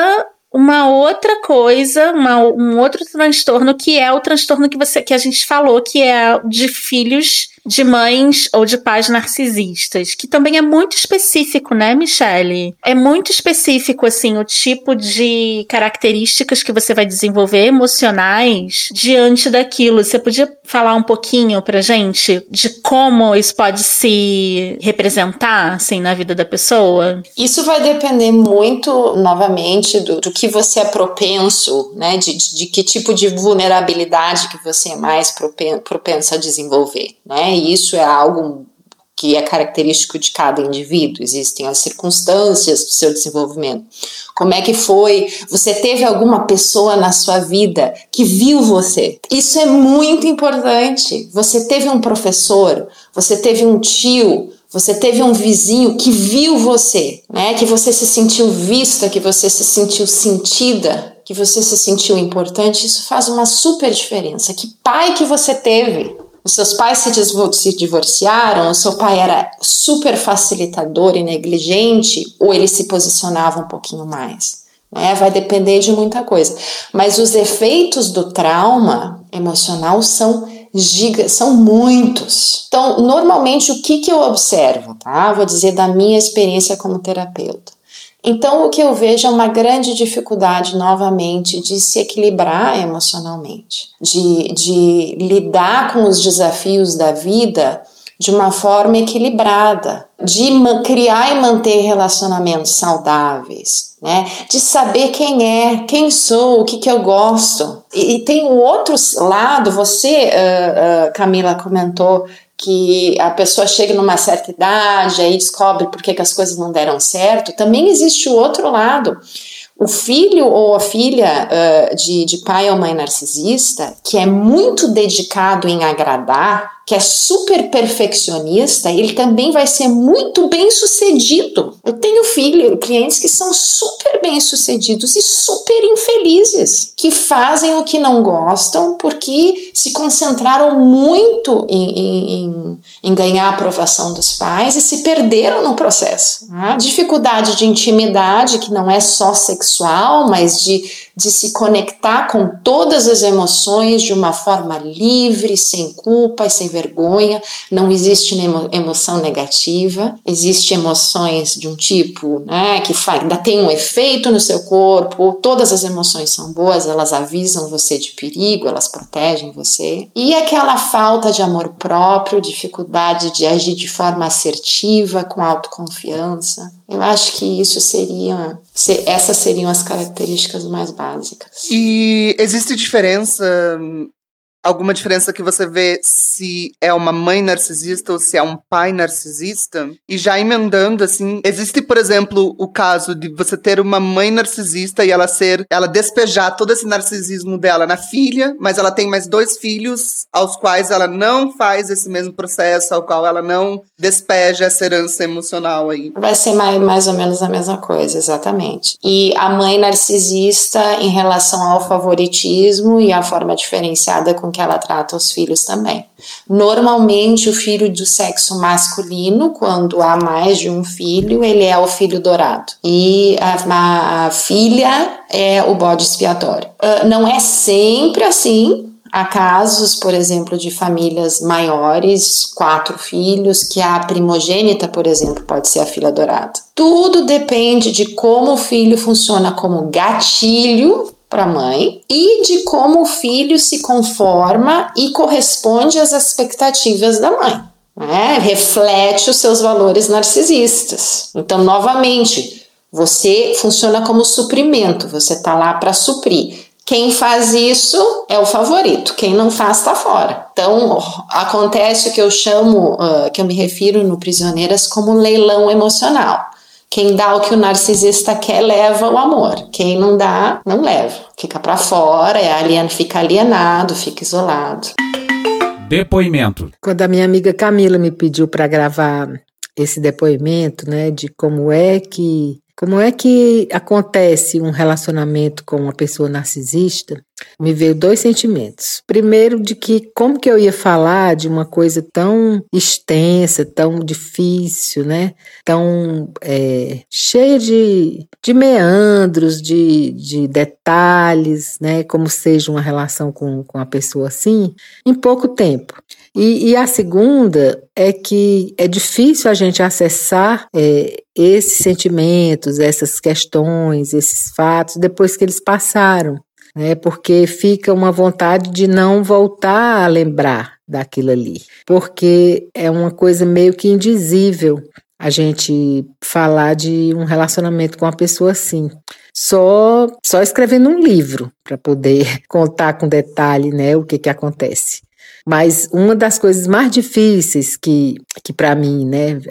uma outra coisa, uma, um outro transtorno que é o transtorno que você que a gente falou, que é de filhos de mães ou de pais narcisistas, que também é muito específico, né, Michelle? É muito específico, assim, o tipo de características que você vai desenvolver emocionais diante daquilo. Você podia falar um pouquinho pra gente de como isso pode se representar, assim, na vida da pessoa? Isso vai depender muito, novamente, do, do que você é propenso, né, de, de, de que tipo de vulnerabilidade que você é mais propenso a desenvolver, né? E isso é algo que é característico de cada indivíduo, existem as circunstâncias do seu desenvolvimento. Como é que foi? Você teve alguma pessoa na sua vida que viu você? Isso é muito importante. Você teve um professor, você teve um tio, você teve um vizinho que viu você, né? Que você se sentiu vista, que você se sentiu sentida, que você se sentiu importante. Isso faz uma super diferença. Que pai que você teve? Os seus pais se divorciaram, o seu pai era super facilitador e negligente, ou ele se posicionava um pouquinho mais. Né? Vai depender de muita coisa. Mas os efeitos do trauma emocional são giga, são muitos. Então, normalmente, o que, que eu observo? Tá? Vou dizer da minha experiência como terapeuta. Então, o que eu vejo é uma grande dificuldade, novamente, de se equilibrar emocionalmente, de, de lidar com os desafios da vida de uma forma equilibrada, de criar e manter relacionamentos saudáveis, né? De saber quem é, quem sou, o que, que eu gosto. E, e tem um outro lado, você, uh, uh, Camila, comentou que a pessoa chega numa certa idade, aí descobre por que, que as coisas não deram certo, também existe o outro lado. O filho ou a filha uh, de, de pai ou mãe narcisista, que é muito dedicado em agradar, que é super perfeccionista, ele também vai ser muito bem sucedido. Eu tenho filho, clientes que são super bem sucedidos e super infelizes, que fazem o que não gostam porque se concentraram muito em, em, em ganhar a aprovação dos pais e se perderam no processo. Né? Dificuldade de intimidade, que não é só sexual, mas de de se conectar com todas as emoções de uma forma livre, sem culpa e sem vergonha. Não existe emoção negativa, existe emoções de um tipo, né, que ainda tem um efeito no seu corpo. Todas as emoções são boas, elas avisam você de perigo, elas protegem você. E aquela falta de amor próprio, dificuldade de agir de forma assertiva, com autoconfiança. Eu acho que isso seria, essas seriam as características mais básicas. E existe diferença alguma diferença que você vê se é uma mãe narcisista ou se é um pai narcisista? E já emendando, assim, existe, por exemplo, o caso de você ter uma mãe narcisista e ela ser, ela despejar todo esse narcisismo dela na filha, mas ela tem mais dois filhos aos quais ela não faz esse mesmo processo, ao qual ela não despeja essa herança emocional aí. Vai ser mais, mais ou menos a mesma coisa, exatamente. E a mãe narcisista em relação ao favoritismo e a forma diferenciada com que ela trata os filhos também. Normalmente, o filho do sexo masculino, quando há mais de um filho, ele é o filho dourado. E a, a filha é o bode expiatório. Uh, não é sempre assim, Há casos, por exemplo, de famílias maiores, quatro filhos, que a primogênita, por exemplo, pode ser a filha dourada. Tudo depende de como o filho funciona como gatilho para a mãe e de como o filho se conforma e corresponde às expectativas da mãe. Né? Reflete os seus valores narcisistas. Então, novamente, você funciona como suprimento, você está lá para suprir. Quem faz isso é o favorito, quem não faz está fora. Então acontece o que eu chamo, uh, que eu me refiro no Prisioneiras como leilão emocional. Quem dá o que o narcisista quer leva o amor. Quem não dá, não leva. Fica para fora, é alien, fica alienado, fica isolado. Depoimento. Quando a minha amiga Camila me pediu para gravar esse depoimento, né, de como é que como é que acontece um relacionamento com uma pessoa narcisista? Me veio dois sentimentos. Primeiro, de que como que eu ia falar de uma coisa tão extensa, tão difícil, né? Tão é, cheia de, de meandros, de, de detalhes, né? Como seja uma relação com, com a pessoa assim, em pouco tempo. E, e, a segunda é que é difícil a gente acessar é, esses sentimentos, essas questões, esses fatos, depois que eles passaram, né? Porque fica uma vontade de não voltar a lembrar daquilo ali, porque é uma coisa meio que indizível a gente falar de um relacionamento com uma pessoa assim. Só, só escrevendo um livro para poder (laughs) contar com detalhe, né, o que que acontece. Mas uma das coisas mais difíceis que, que para mim, né,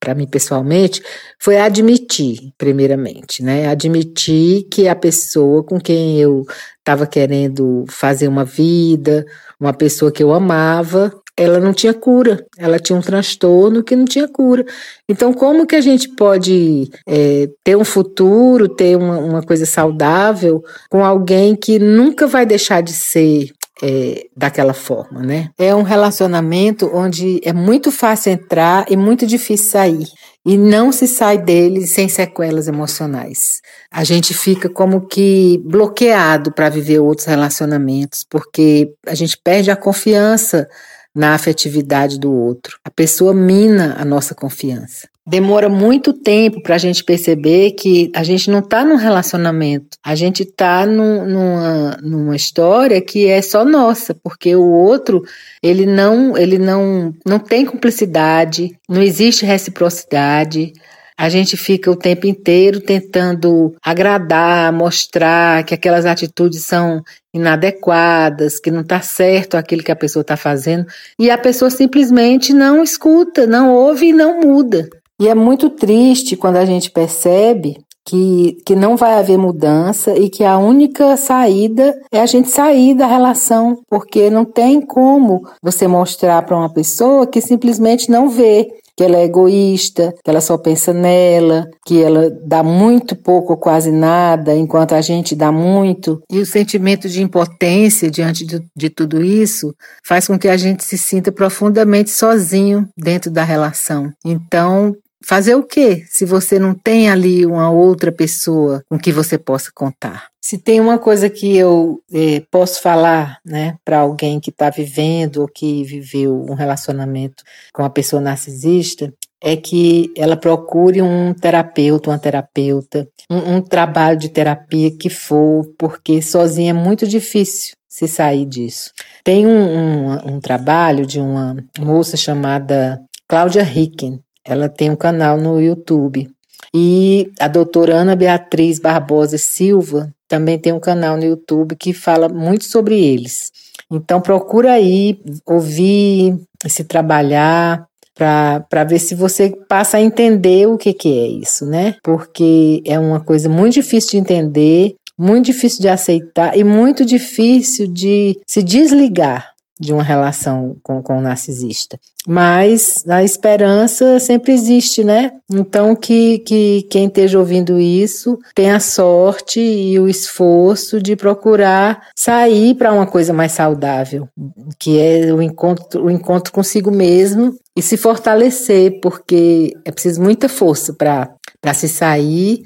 para mim pessoalmente, foi admitir, primeiramente, né, admitir que a pessoa com quem eu estava querendo fazer uma vida, uma pessoa que eu amava, ela não tinha cura, ela tinha um transtorno que não tinha cura. Então, como que a gente pode é, ter um futuro, ter uma, uma coisa saudável com alguém que nunca vai deixar de ser é, daquela forma, né? É um relacionamento onde é muito fácil entrar e muito difícil sair. E não se sai dele sem sequelas emocionais. A gente fica como que bloqueado para viver outros relacionamentos, porque a gente perde a confiança na afetividade do outro. A pessoa mina a nossa confiança. Demora muito tempo para a gente perceber que a gente não está num relacionamento, a gente está num, numa, numa história que é só nossa, porque o outro ele não ele não não tem cumplicidade, não existe reciprocidade. A gente fica o tempo inteiro tentando agradar, mostrar que aquelas atitudes são inadequadas, que não está certo aquilo que a pessoa está fazendo, e a pessoa simplesmente não escuta, não ouve e não muda. E é muito triste quando a gente percebe que, que não vai haver mudança e que a única saída é a gente sair da relação, porque não tem como você mostrar para uma pessoa que simplesmente não vê que ela é egoísta, que ela só pensa nela, que ela dá muito pouco ou quase nada, enquanto a gente dá muito. E o sentimento de impotência diante de, de tudo isso faz com que a gente se sinta profundamente sozinho dentro da relação. Então, Fazer o quê se você não tem ali uma outra pessoa com que você possa contar? Se tem uma coisa que eu eh, posso falar né, para alguém que está vivendo ou que viveu um relacionamento com uma pessoa narcisista, é que ela procure um terapeuta, uma terapeuta, um, um trabalho de terapia que for, porque sozinha é muito difícil se sair disso. Tem um, um, um trabalho de uma moça chamada Cláudia Ricken, ela tem um canal no YouTube. E a doutora Ana Beatriz Barbosa Silva também tem um canal no YouTube que fala muito sobre eles. Então procura aí ouvir, se trabalhar, para ver se você passa a entender o que, que é isso, né? Porque é uma coisa muito difícil de entender, muito difícil de aceitar e muito difícil de se desligar de uma relação com, com o narcisista. Mas a esperança sempre existe, né? Então que, que quem esteja ouvindo isso tenha a sorte e o esforço de procurar sair para uma coisa mais saudável, que é o encontro, o encontro consigo mesmo e se fortalecer, porque é preciso muita força para se sair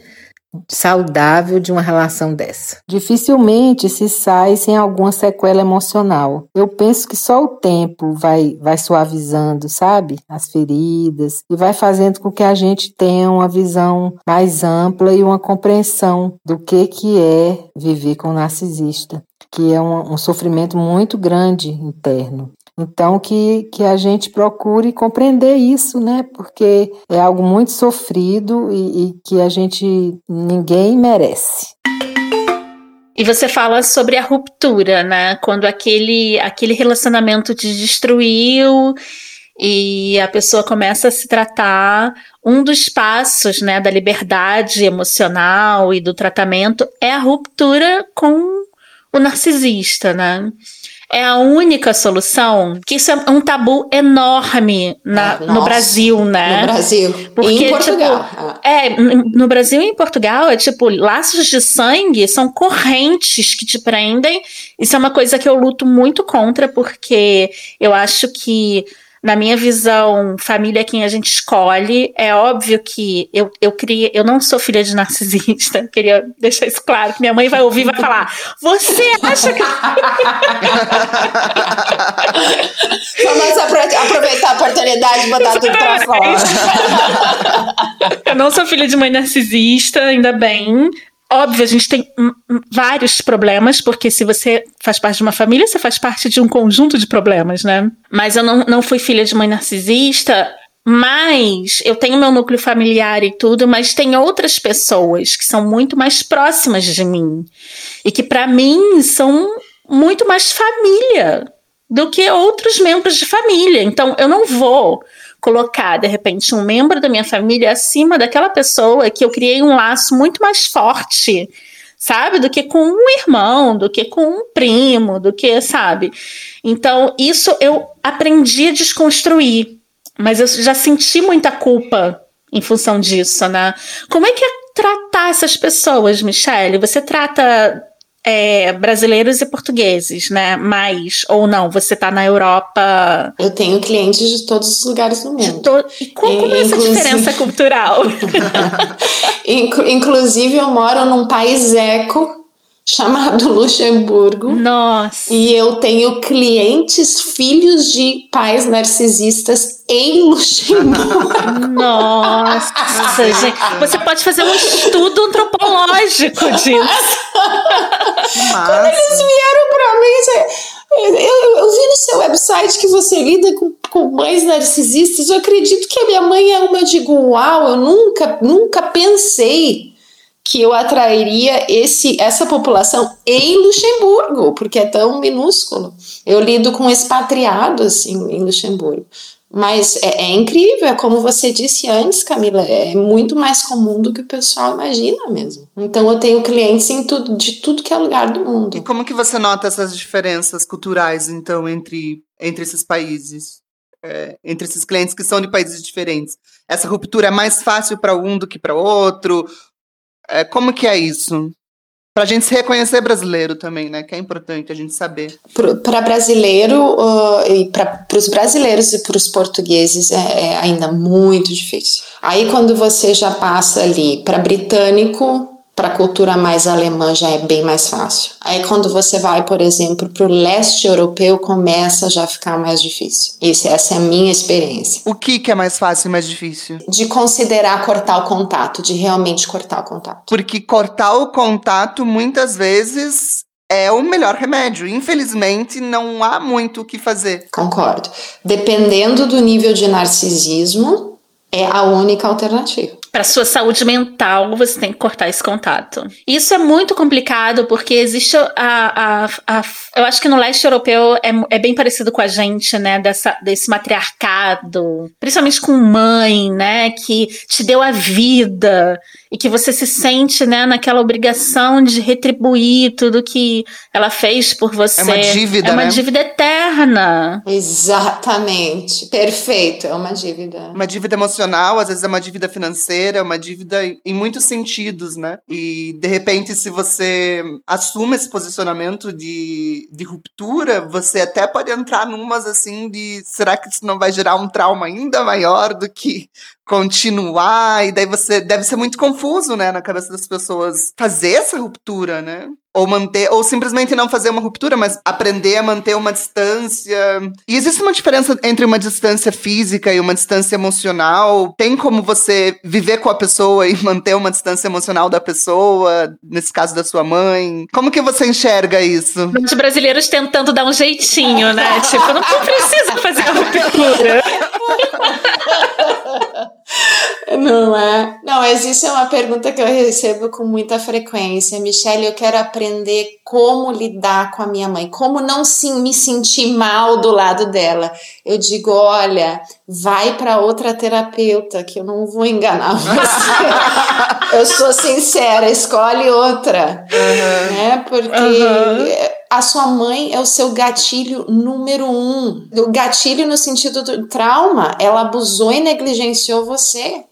saudável de uma relação dessa. Dificilmente se sai sem alguma sequela emocional. Eu penso que só o tempo vai, vai suavizando, sabe? As feridas e vai fazendo com que a gente tenha uma visão mais ampla e uma compreensão do que, que é viver com um narcisista, que é um, um sofrimento muito grande interno. Então, que, que a gente procure compreender isso, né? Porque é algo muito sofrido e, e que a gente, ninguém merece. E você fala sobre a ruptura, né? Quando aquele, aquele relacionamento te destruiu e a pessoa começa a se tratar. Um dos passos, né, da liberdade emocional e do tratamento é a ruptura com o narcisista, né? É a única solução, que isso é um tabu enorme na, é, no Brasil, né? No Brasil. Porque, e em Portugal. Tipo, é, no Brasil e em Portugal, é tipo, laços de sangue são correntes que te prendem. Isso é uma coisa que eu luto muito contra, porque eu acho que na minha visão, família é quem a gente escolhe. É óbvio que eu, eu criei, eu não sou filha de narcisista, queria deixar isso claro, que minha mãe vai ouvir e vai falar: Você acha que. (laughs) Vamos aproveitar a oportunidade e botar tudo pra fora. (laughs) eu não sou filha de mãe narcisista, ainda bem. Óbvio, a gente tem vários problemas, porque se você faz parte de uma família, você faz parte de um conjunto de problemas, né? Mas eu não, não fui filha de mãe narcisista, mas eu tenho meu núcleo familiar e tudo, mas tem outras pessoas que são muito mais próximas de mim e que para mim são muito mais família do que outros membros de família. Então eu não vou colocar, de repente, um membro da minha família acima daquela pessoa que eu criei um laço muito mais forte, sabe? Do que com um irmão, do que com um primo, do que, sabe? Então, isso eu aprendi a desconstruir, mas eu já senti muita culpa em função disso, né? Como é que é tratar essas pessoas, Michelle? Você trata é, brasileiros e portugueses, né? Mas, ou não, você está na Europa. Eu tenho clientes de todos os lugares do mundo. To... E como, como é essa diferença cultural? (laughs) Inclusive, eu moro num país eco chamado (laughs) Luxemburgo. Nossa. E eu tenho clientes filhos de pais narcisistas em (laughs) Luxemburgo. Nossa, gente. Você pode fazer um estudo antropológico disso. Quando eles vieram para mim, eu, eu, eu, vi no seu website que você lida com, com mães narcisistas. Eu acredito que a minha mãe é uma. Eu digo, uau, eu nunca, nunca pensei que eu atrairia esse, essa população em Luxemburgo, porque é tão minúsculo. Eu lido com expatriados em, em Luxemburgo. Mas é, é, incrível, é como você disse antes, Camila, é muito mais comum do que o pessoal imagina mesmo. Então eu tenho clientes em tudo, de tudo que é lugar do mundo. E como que você nota essas diferenças culturais, então, entre, entre esses países? É, entre esses clientes que são de países diferentes? Essa ruptura é mais fácil para um do que para outro? É, como que é isso? Para a gente se reconhecer brasileiro também, né? Que é importante a gente saber. Para brasileiro, uh, e para os brasileiros e para os portugueses é, é ainda muito difícil. Aí quando você já passa ali para britânico, para a cultura mais alemã já é bem mais fácil. Aí quando você vai, por exemplo, para o leste europeu, começa já a ficar mais difícil. Isso, essa é a minha experiência. O que, que é mais fácil e mais difícil? De considerar cortar o contato, de realmente cortar o contato. Porque cortar o contato muitas vezes é o melhor remédio. Infelizmente, não há muito o que fazer. Concordo. Dependendo do nível de narcisismo, é a única alternativa para sua saúde mental, você tem que cortar esse contato. Isso é muito complicado porque existe a, a, a eu acho que no leste europeu é, é, bem parecido com a gente, né, dessa, desse matriarcado, principalmente com mãe, né, que te deu a vida e que você se sente, né, naquela obrigação de retribuir tudo que ela fez por você. É uma dívida, É uma né? dívida eterna eterna. Exatamente. Perfeito. É uma dívida. Uma dívida emocional, às vezes é uma dívida financeira, uma dívida em muitos sentidos, né? E de repente, se você assume esse posicionamento de, de ruptura, você até pode entrar numas assim de será que isso não vai gerar um trauma ainda maior do que continuar? E daí você deve ser muito confuso, né, na cabeça das pessoas fazer essa ruptura, né? ou manter, ou simplesmente não fazer uma ruptura, mas aprender a manter uma distância. E existe uma diferença entre uma distância física e uma distância emocional? Tem como você viver com a pessoa e (laughs) manter uma distância emocional da pessoa, nesse caso da sua mãe? Como que você enxerga isso? Os brasileiros tentando dar um jeitinho, né? tipo, não, não precisa fazer a ruptura. (laughs) (laughs) Não é? Não, existe uma pergunta que eu recebo com muita frequência. Michelle, eu quero aprender como lidar com a minha mãe, como não sim, me sentir mal do lado dela. Eu digo, olha, vai para outra terapeuta, que eu não vou enganar (laughs) você. eu sou sincera, escolhe outra. Uhum. Né? Porque. Uhum a sua mãe é o seu gatilho número um. O gatilho no sentido do trauma, ela abusou e negligenciou você.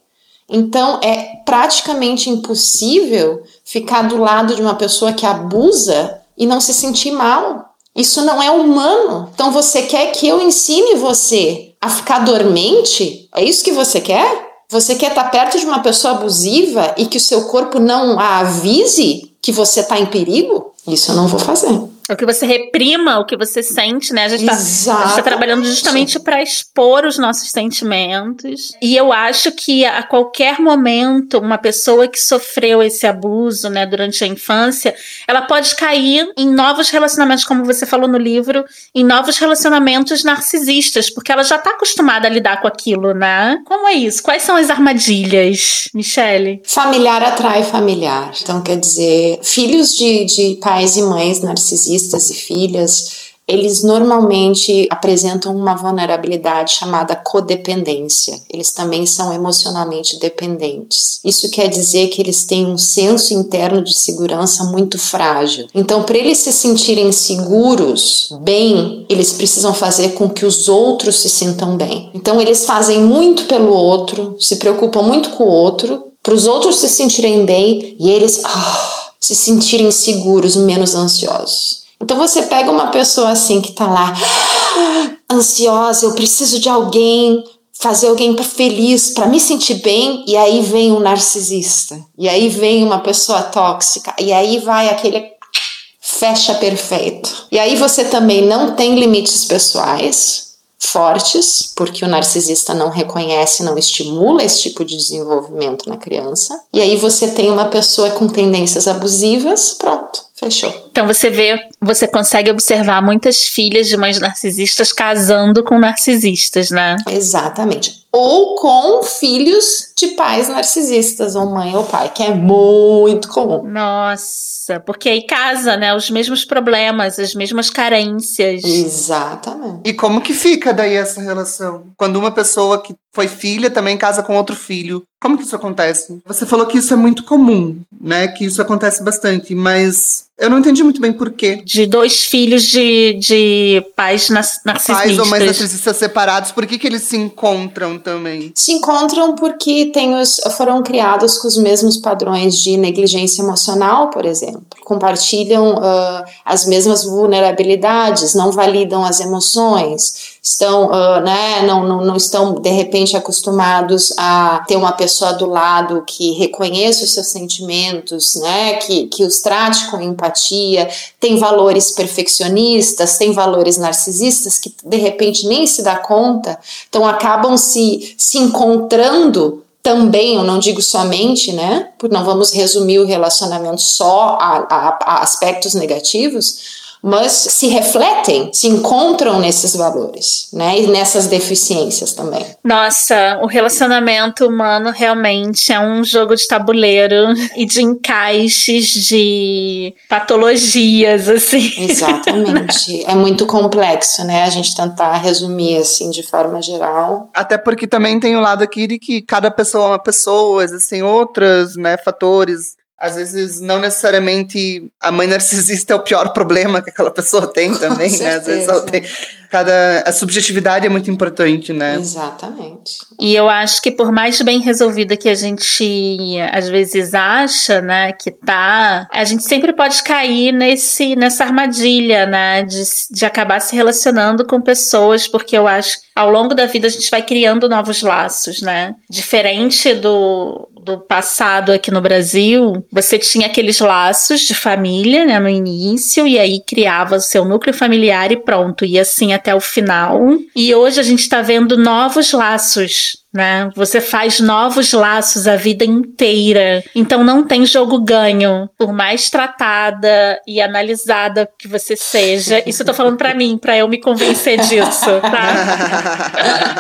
Então é praticamente impossível ficar do lado de uma pessoa que abusa e não se sentir mal. Isso não é humano. Então você quer que eu ensine você a ficar dormente? É isso que você quer? Você quer estar perto de uma pessoa abusiva e que o seu corpo não a avise que você está em perigo? Isso eu não vou fazer. O que você reprima, o que você sente, né? A gente está tá trabalhando justamente para expor os nossos sentimentos. E eu acho que a qualquer momento, uma pessoa que sofreu esse abuso, né, durante a infância, ela pode cair em novos relacionamentos, como você falou no livro, em novos relacionamentos narcisistas, porque ela já está acostumada a lidar com aquilo, né? Como é isso? Quais são as armadilhas, Michele? Familiar atrai familiar. Então, quer dizer, filhos de, de pais e mães narcisistas e filhas, eles normalmente apresentam uma vulnerabilidade chamada codependência. Eles também são emocionalmente dependentes. Isso quer dizer que eles têm um senso interno de segurança muito frágil. Então, para eles se sentirem seguros, bem, eles precisam fazer com que os outros se sintam bem. Então, eles fazem muito pelo outro, se preocupam muito com o outro, para os outros se sentirem bem e eles ah, se sentirem seguros, menos ansiosos. Então você pega uma pessoa assim que tá lá ansiosa, eu preciso de alguém, fazer alguém feliz para me sentir bem, e aí vem um narcisista. E aí vem uma pessoa tóxica, e aí vai aquele fecha perfeito. E aí você também não tem limites pessoais fortes, porque o narcisista não reconhece, não estimula esse tipo de desenvolvimento na criança. E aí você tem uma pessoa com tendências abusivas, pronto Fechou. Então você vê, você consegue observar muitas filhas de mães narcisistas casando com narcisistas, né? Exatamente. Ou com filhos de pais narcisistas, ou mãe ou pai, que é muito comum. Nossa, porque aí casa, né? Os mesmos problemas, as mesmas carências. Exatamente. E como que fica daí essa relação? Quando uma pessoa que foi filha também casa com outro filho. Como que isso acontece? Você falou que isso é muito comum, né? Que isso acontece bastante, mas eu não entendi muito bem por quê. De dois filhos de, de pais narcisistas. Pais ou mães narcisistas separados, por que, que eles se encontram também? Se encontram porque tem os, foram criados com os mesmos padrões de negligência emocional, por exemplo. Compartilham uh, as mesmas vulnerabilidades, não validam as emoções, estão, uh, né, não, não, não estão, de repente, acostumados a ter uma pessoa do lado que reconheça os seus sentimentos, né, que, que os trate com empatia tem valores perfeccionistas, tem valores narcisistas que de repente nem se dá conta, então acabam se, se encontrando também, eu não digo somente, né? Porque não vamos resumir o relacionamento só a, a, a aspectos negativos, mas se refletem, se encontram nesses valores, né? E nessas deficiências também. Nossa, o relacionamento humano realmente é um jogo de tabuleiro (laughs) e de encaixes de patologias, assim. Exatamente. (laughs) é muito complexo, né? A gente tentar resumir assim de forma geral. Até porque também tem o lado aqui de que cada pessoa é uma pessoa, existem outros, né, fatores às vezes não necessariamente a mãe narcisista é o pior problema que aquela pessoa tem (laughs) também, Com né? Às vezes ela tem, cada a subjetividade é muito importante, né? Exatamente. E eu acho que por mais bem resolvida que a gente às vezes acha, né, que tá, a gente sempre pode cair nesse nessa armadilha, né, de, de acabar se relacionando com pessoas, porque eu acho que ao longo da vida a gente vai criando novos laços, né? Diferente do, do passado aqui no Brasil, você tinha aqueles laços de família, né, no início, e aí criava o seu núcleo familiar e pronto, e assim até o final. E hoje a gente tá vendo novos laços, né? Você faz novos laços a vida inteira. Então não tem jogo ganho, por mais tratada e analisada que você seja. Isso eu tô falando pra mim, pra eu me convencer disso, tá?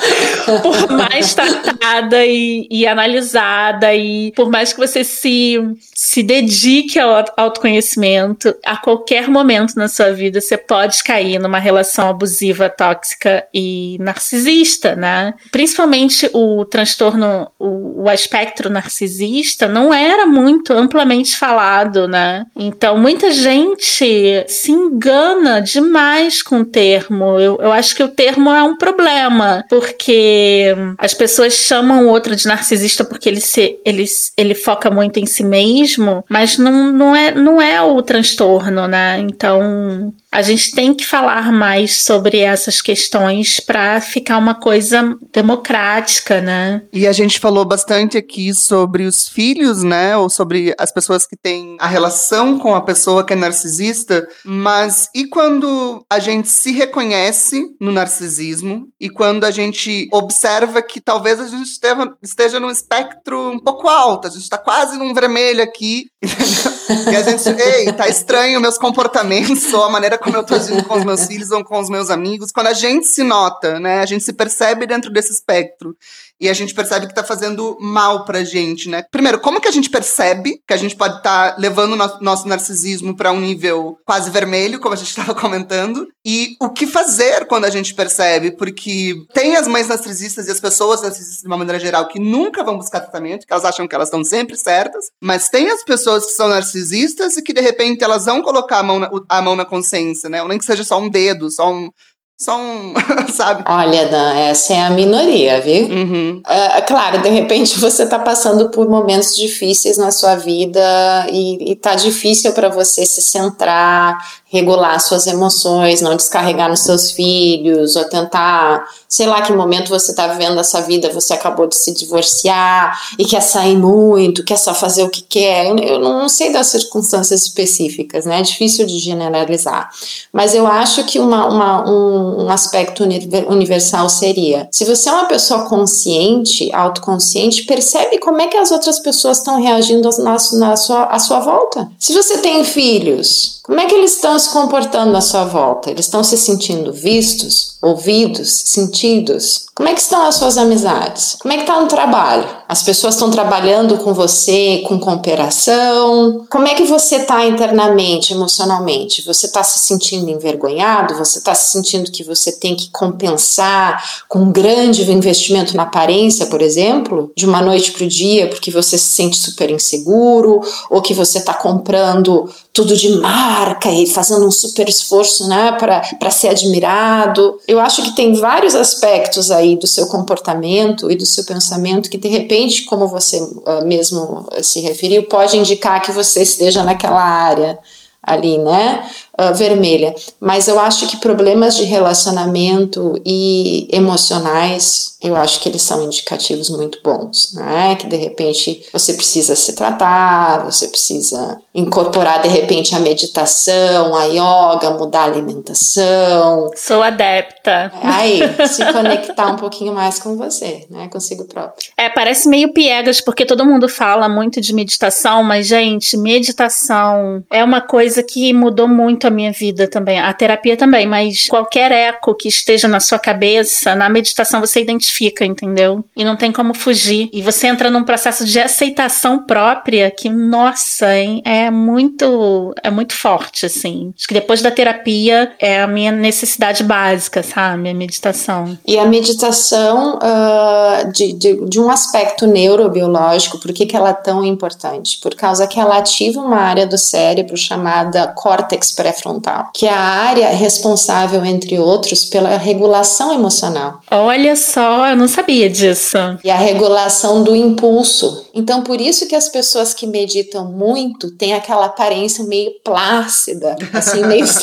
por mais tratada e, e analisada e por mais que você se, se dedique ao autoconhecimento, a qualquer momento na sua vida você pode cair numa relação abusiva, tóxica e narcisista, né? Principalmente o transtorno, o, o espectro narcisista não era muito amplamente falado, né? Então muita gente se engana demais com o termo. Eu, eu acho que o termo é um problema, porque as pessoas chamam o outro de narcisista porque ele, se, ele, ele foca muito em si mesmo, mas não, não, é, não é o transtorno, né? Então a gente tem que falar mais sobre essas questões para ficar uma coisa democrática, né? E a gente falou bastante aqui sobre os filhos, né? Ou sobre as pessoas que têm a relação com a pessoa que é narcisista. Mas e quando a gente se reconhece no narcisismo e quando a gente observa que talvez a gente esteja, esteja num espectro um pouco alto, a gente está quase num vermelho aqui? (laughs) E a gente, ei, tá estranho meus comportamentos ou a maneira como eu tô agindo com os meus filhos ou com os meus amigos. Quando a gente se nota, né? A gente se percebe dentro desse espectro e a gente percebe que tá fazendo mal pra gente, né? Primeiro, como que a gente percebe que a gente pode estar tá levando o nosso, nosso narcisismo para um nível quase vermelho, como a gente (laughs) estava comentando? E o que fazer quando a gente percebe? Porque tem as mães narcisistas e as pessoas narcisistas de uma maneira geral que nunca vão buscar tratamento, que elas acham que elas estão sempre certas, mas tem as pessoas que são narcisistas e que de repente elas vão colocar a mão na, a mão na consciência, né? Ou nem que seja só um dedo, só um só um, (laughs) sabe? Olha, Dan, essa é a minoria, viu? Uhum. É, claro, de repente (laughs) você tá passando por momentos difíceis na sua vida e, e tá difícil para você se centrar, regular suas emoções, não descarregar nos seus filhos, ou tentar, sei lá que momento você está vivendo essa vida, você acabou de se divorciar e quer sair muito, quer só fazer o que quer. Eu, eu não sei das circunstâncias específicas, né? É difícil de generalizar. Mas eu acho que uma, uma, um, um aspecto universal seria: se você é uma pessoa consciente, autoconsciente, percebe como é que as outras pessoas estão reagindo na, na sua, à sua volta. Se você tem filhos, como é que eles estão se comportando à sua volta? Eles estão se sentindo vistos, ouvidos, sentidos? Como é que estão as suas amizades? Como é que está no trabalho? As pessoas estão trabalhando com você com cooperação? Como é que você está internamente, emocionalmente? Você está se sentindo envergonhado? Você está se sentindo que você tem que compensar com um grande investimento na aparência, por exemplo, de uma noite para o dia, porque você se sente super inseguro, ou que você está comprando tudo de marca e fazendo um super esforço né, para ser admirado. Eu acho que tem vários aspectos aí do seu comportamento e do seu pensamento que, de repente, como você uh, mesmo se referiu, pode indicar que você esteja naquela área ali, né? Uh, vermelha. Mas eu acho que problemas de relacionamento e emocionais, eu acho que eles são indicativos muito bons, né? Que de repente você precisa se tratar, você precisa incorporar de repente a meditação, a yoga, mudar a alimentação. Sou adepta. Aí, se conectar um pouquinho mais com você, né? Consigo próprio. É, parece meio piegas, porque todo mundo fala muito de meditação, mas, gente, meditação é uma coisa que mudou muito muito a minha vida também. A terapia também, mas qualquer eco que esteja na sua cabeça, na meditação você identifica, entendeu? E não tem como fugir. E você entra num processo de aceitação própria que, nossa, hein, é muito é muito forte, assim. Acho que depois da terapia é a minha necessidade básica, sabe? A meditação. E a meditação uh, de, de, de um aspecto neurobiológico, por que, que ela é tão importante? Por causa que ela ativa uma área do cérebro chamada córtex pré-frontal, que é a área responsável, entre outros, pela regulação emocional. Olha só, eu não sabia disso. E a regulação do impulso. Então, por isso que as pessoas que meditam muito têm aquela aparência meio plácida, assim, meio. (laughs)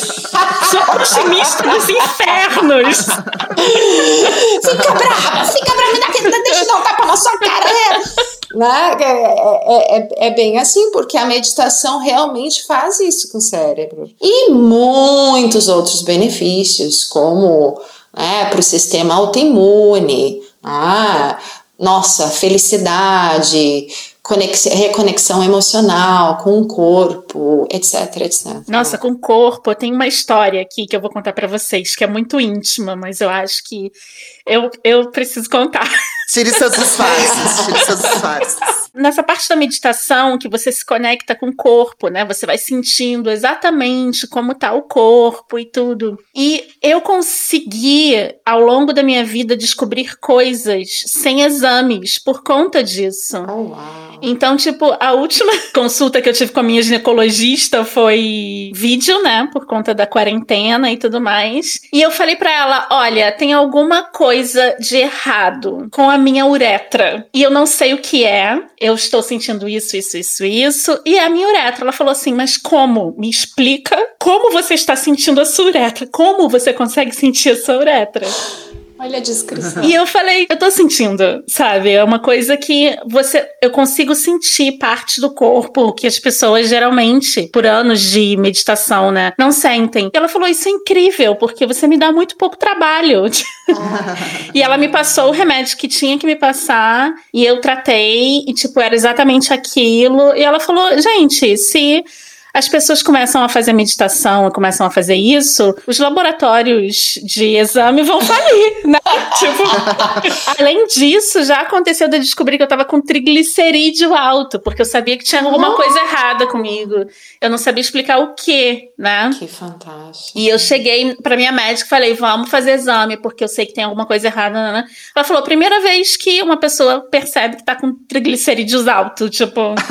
otimista dos infernos! fica brava, fica brava, deixa eu dar um tapa na sua cara, é. Né? É, é, é, é, bem assim, porque a meditação realmente faz isso com o cérebro. E muitos outros benefícios, como né, para o sistema autoimune, ah, nossa, felicidade, reconexão emocional com o corpo, etc, etc. Nossa, com o corpo, tenho uma história aqui que eu vou contar para vocês, que é muito íntima, mas eu acho que eu, eu preciso contar. (laughs) Tire seus disfarces, tire seus disfarces. Nessa parte da meditação que você se conecta com o corpo, né? Você vai sentindo exatamente como tá o corpo e tudo. E eu consegui, ao longo da minha vida, descobrir coisas sem exames por conta disso. Oh, wow. Então, tipo, a última (laughs) consulta que eu tive com a minha ginecologista foi vídeo, né? Por conta da quarentena e tudo mais. E eu falei para ela: olha, tem alguma coisa de errado com a minha uretra. E eu não sei o que é. Eu estou sentindo isso, isso, isso, isso. E a minha uretra, ela falou assim: mas como? Me explica como você está sentindo a sua uretra. Como você consegue sentir a sua uretra? Olha a descrição. E eu falei, eu tô sentindo, sabe? É uma coisa que você, eu consigo sentir parte do corpo que as pessoas geralmente, por anos de meditação, né, não sentem. E ela falou, isso é incrível, porque você me dá muito pouco trabalho. (laughs) e ela me passou o remédio que tinha que me passar, e eu tratei, e tipo, era exatamente aquilo. E ela falou, gente, se as pessoas começam a fazer meditação, começam a fazer isso, os laboratórios de exame vão falir, (laughs) né? tipo, além disso, já aconteceu de descobrir que eu tava com triglicerídeo alto, porque eu sabia que tinha alguma coisa errada comigo. Eu não sabia explicar o que, né? Que fantástico. E eu cheguei pra minha médica e falei, vamos fazer exame, porque eu sei que tem alguma coisa errada, né? Ela falou, primeira vez que uma pessoa percebe que tá com triglicerídeos alto, tipo... (laughs)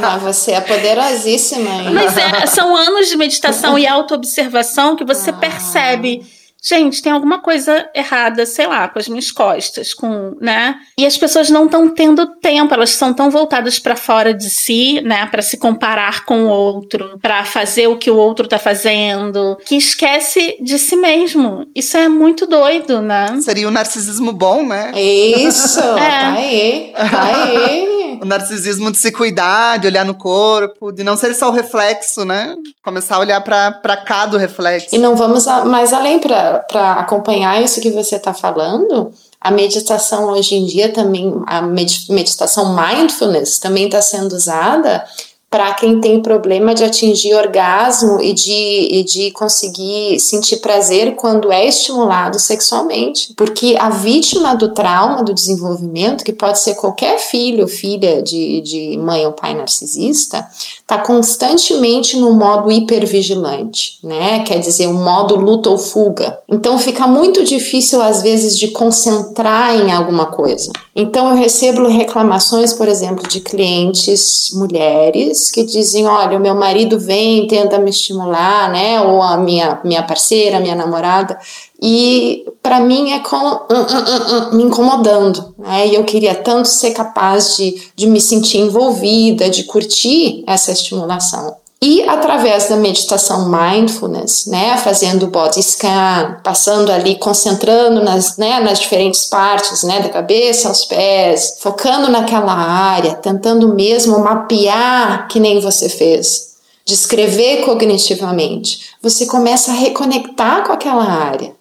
Não, você é poderosíssima. Hein? Mas é, são anos de meditação e autoobservação que você ah. percebe gente, tem alguma coisa errada, sei lá, com as minhas costas, com, né? E as pessoas não estão tendo tempo, elas são tão voltadas para fora de si, né, para se comparar com o outro, para fazer o que o outro tá fazendo, que esquece de si mesmo. Isso é muito doido, né? Seria o um narcisismo bom, né? Isso, é. tá aí, tá aí. O narcisismo de se cuidar, de olhar no corpo, de não ser só o reflexo, né? Começar a olhar para cá do reflexo. E não vamos mais além para acompanhar isso que você está falando, a meditação hoje em dia também, a meditação mindfulness também está sendo usada para quem tem problema de atingir orgasmo e de, e de conseguir sentir prazer quando é estimulado sexualmente. Porque a vítima do trauma do desenvolvimento, que pode ser qualquer filho ou filha de, de mãe ou pai narcisista, está constantemente no modo hipervigilante, né? Quer dizer, um modo luta ou fuga. Então fica muito difícil, às vezes, de concentrar em alguma coisa. Então eu recebo reclamações, por exemplo, de clientes mulheres que dizem: olha, o meu marido vem, tenta me estimular, né? Ou a minha, minha parceira, minha namorada, e para mim é com, uh, uh, uh, me incomodando, né? E eu queria tanto ser capaz de, de me sentir envolvida, de curtir essa estimulação. E através da meditação mindfulness, né, fazendo body scan, passando ali, concentrando nas, né, nas diferentes partes, né, da cabeça aos pés, focando naquela área, tentando mesmo mapear que nem você fez, descrever cognitivamente, você começa a reconectar com aquela área.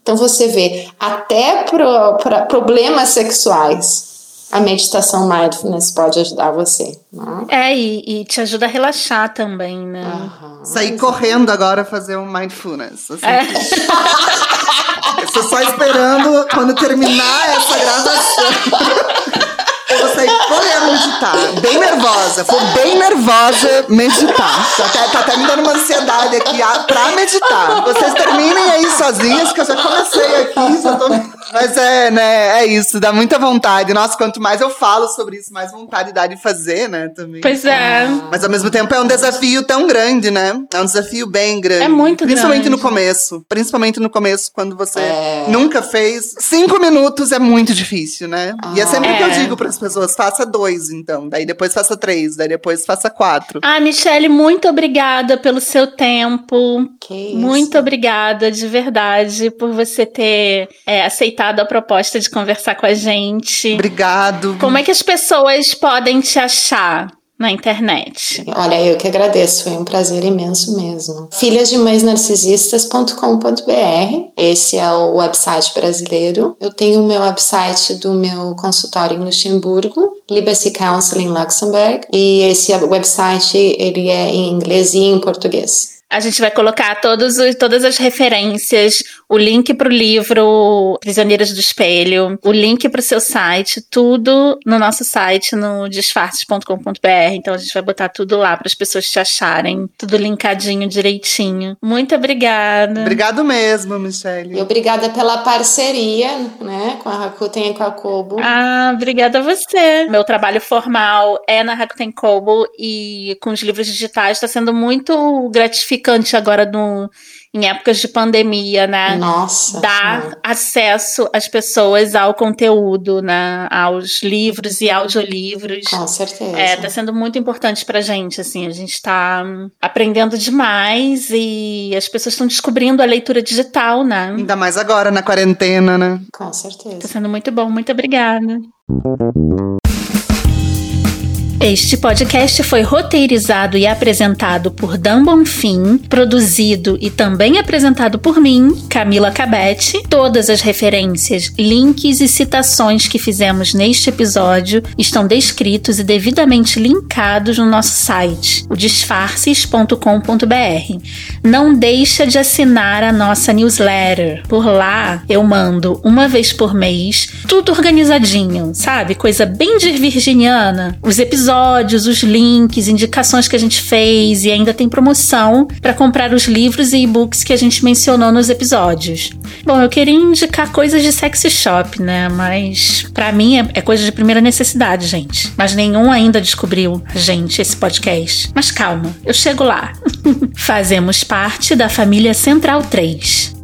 Então você vê até para problemas sexuais a meditação mindfulness pode ajudar você. Né? É, e, e te ajuda a relaxar também, né? Aham. Sair correndo agora fazer um mindfulness. Assim, É. Eu tô só esperando quando terminar essa gravação. (laughs) Eu vou sair correndo meditar. Bem nervosa. Vou bem nervosa meditar. Tá até, tá até me dando uma ansiedade aqui ah, pra meditar. Vocês terminem aí sozinhas, que eu já comecei aqui. Já tô... Mas é, né? É isso. Dá muita vontade. Nossa, quanto mais eu falo sobre isso, mais vontade dá de fazer, né? Também. Pois é. Mas ao mesmo tempo é um desafio tão grande, né? É um desafio bem grande. É muito Principalmente grande. no começo. Principalmente no começo, quando você É. nunca fez. Cinco minutos é muito difícil, né? e é sempre Ah. que eu É. digo para as pessoas: faça dois, então. Daí depois faça três, daí depois faça quatro. Ah, Michele, muito obrigada pelo seu tempo. Que isso. Muito obrigada, de verdade, por você ter é, aceitado a proposta de conversar com a gente. Obrigado. Como é que as pessoas podem te achar na internet? Olha, eu que agradeço, foi um prazer imenso mesmo. filhasdemãesnarcisistas.com.br, esse é o website brasileiro. Eu tenho o meu website do meu consultório em Luxemburgo, Liberty Counseling Luxembourg, e esse website ele é em inglês e em português. A gente vai colocar todos os, todas as referências, o link para o livro Prisioneiras do Espelho, o link para o seu site, tudo no nosso site, no disfarces.com.br. Então a gente vai botar tudo lá para as pessoas te acharem, tudo linkadinho direitinho. Muito obrigada. Obrigado mesmo, E Michelle. obrigada pela parceria, né, com a Rakuten e com a Kobo. Ah, obrigada a você. Meu trabalho formal é na Rakuten Kobo e com os livros digitais está sendo muito gratificante agora no, em épocas de pandemia, né? Nossa. Dar acesso às pessoas ao conteúdo, né? Aos livros e audiolivros. Com certeza. É, tá sendo muito importante pra gente, assim, a gente tá hum, aprendendo demais e as pessoas estão descobrindo a leitura digital, né? Ainda mais agora, na quarentena, né? Com Tá certeza. sendo muito bom, muito obrigada. Este podcast foi roteirizado e apresentado por Dan Bonfim, produzido e também apresentado por mim, Camila Cabete. Todas as referências, links e citações que fizemos neste episódio estão descritos e devidamente linkados no nosso site, o disfarces.com.br. Não deixa de assinar a nossa newsletter. Por lá eu mando uma vez por mês, tudo organizadinho, sabe? Coisa bem de virginiana. Os episódios, os links, indicações que a gente fez e ainda tem promoção para comprar os livros e e-books que a gente mencionou nos episódios. Bom, eu queria indicar coisas de sexy shop, né? Mas pra mim é, é coisa de primeira necessidade, gente. Mas nenhum ainda descobriu, gente, esse podcast. Mas calma, eu chego lá. (laughs) Fazemos parte da família Central 3.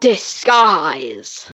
Disguise.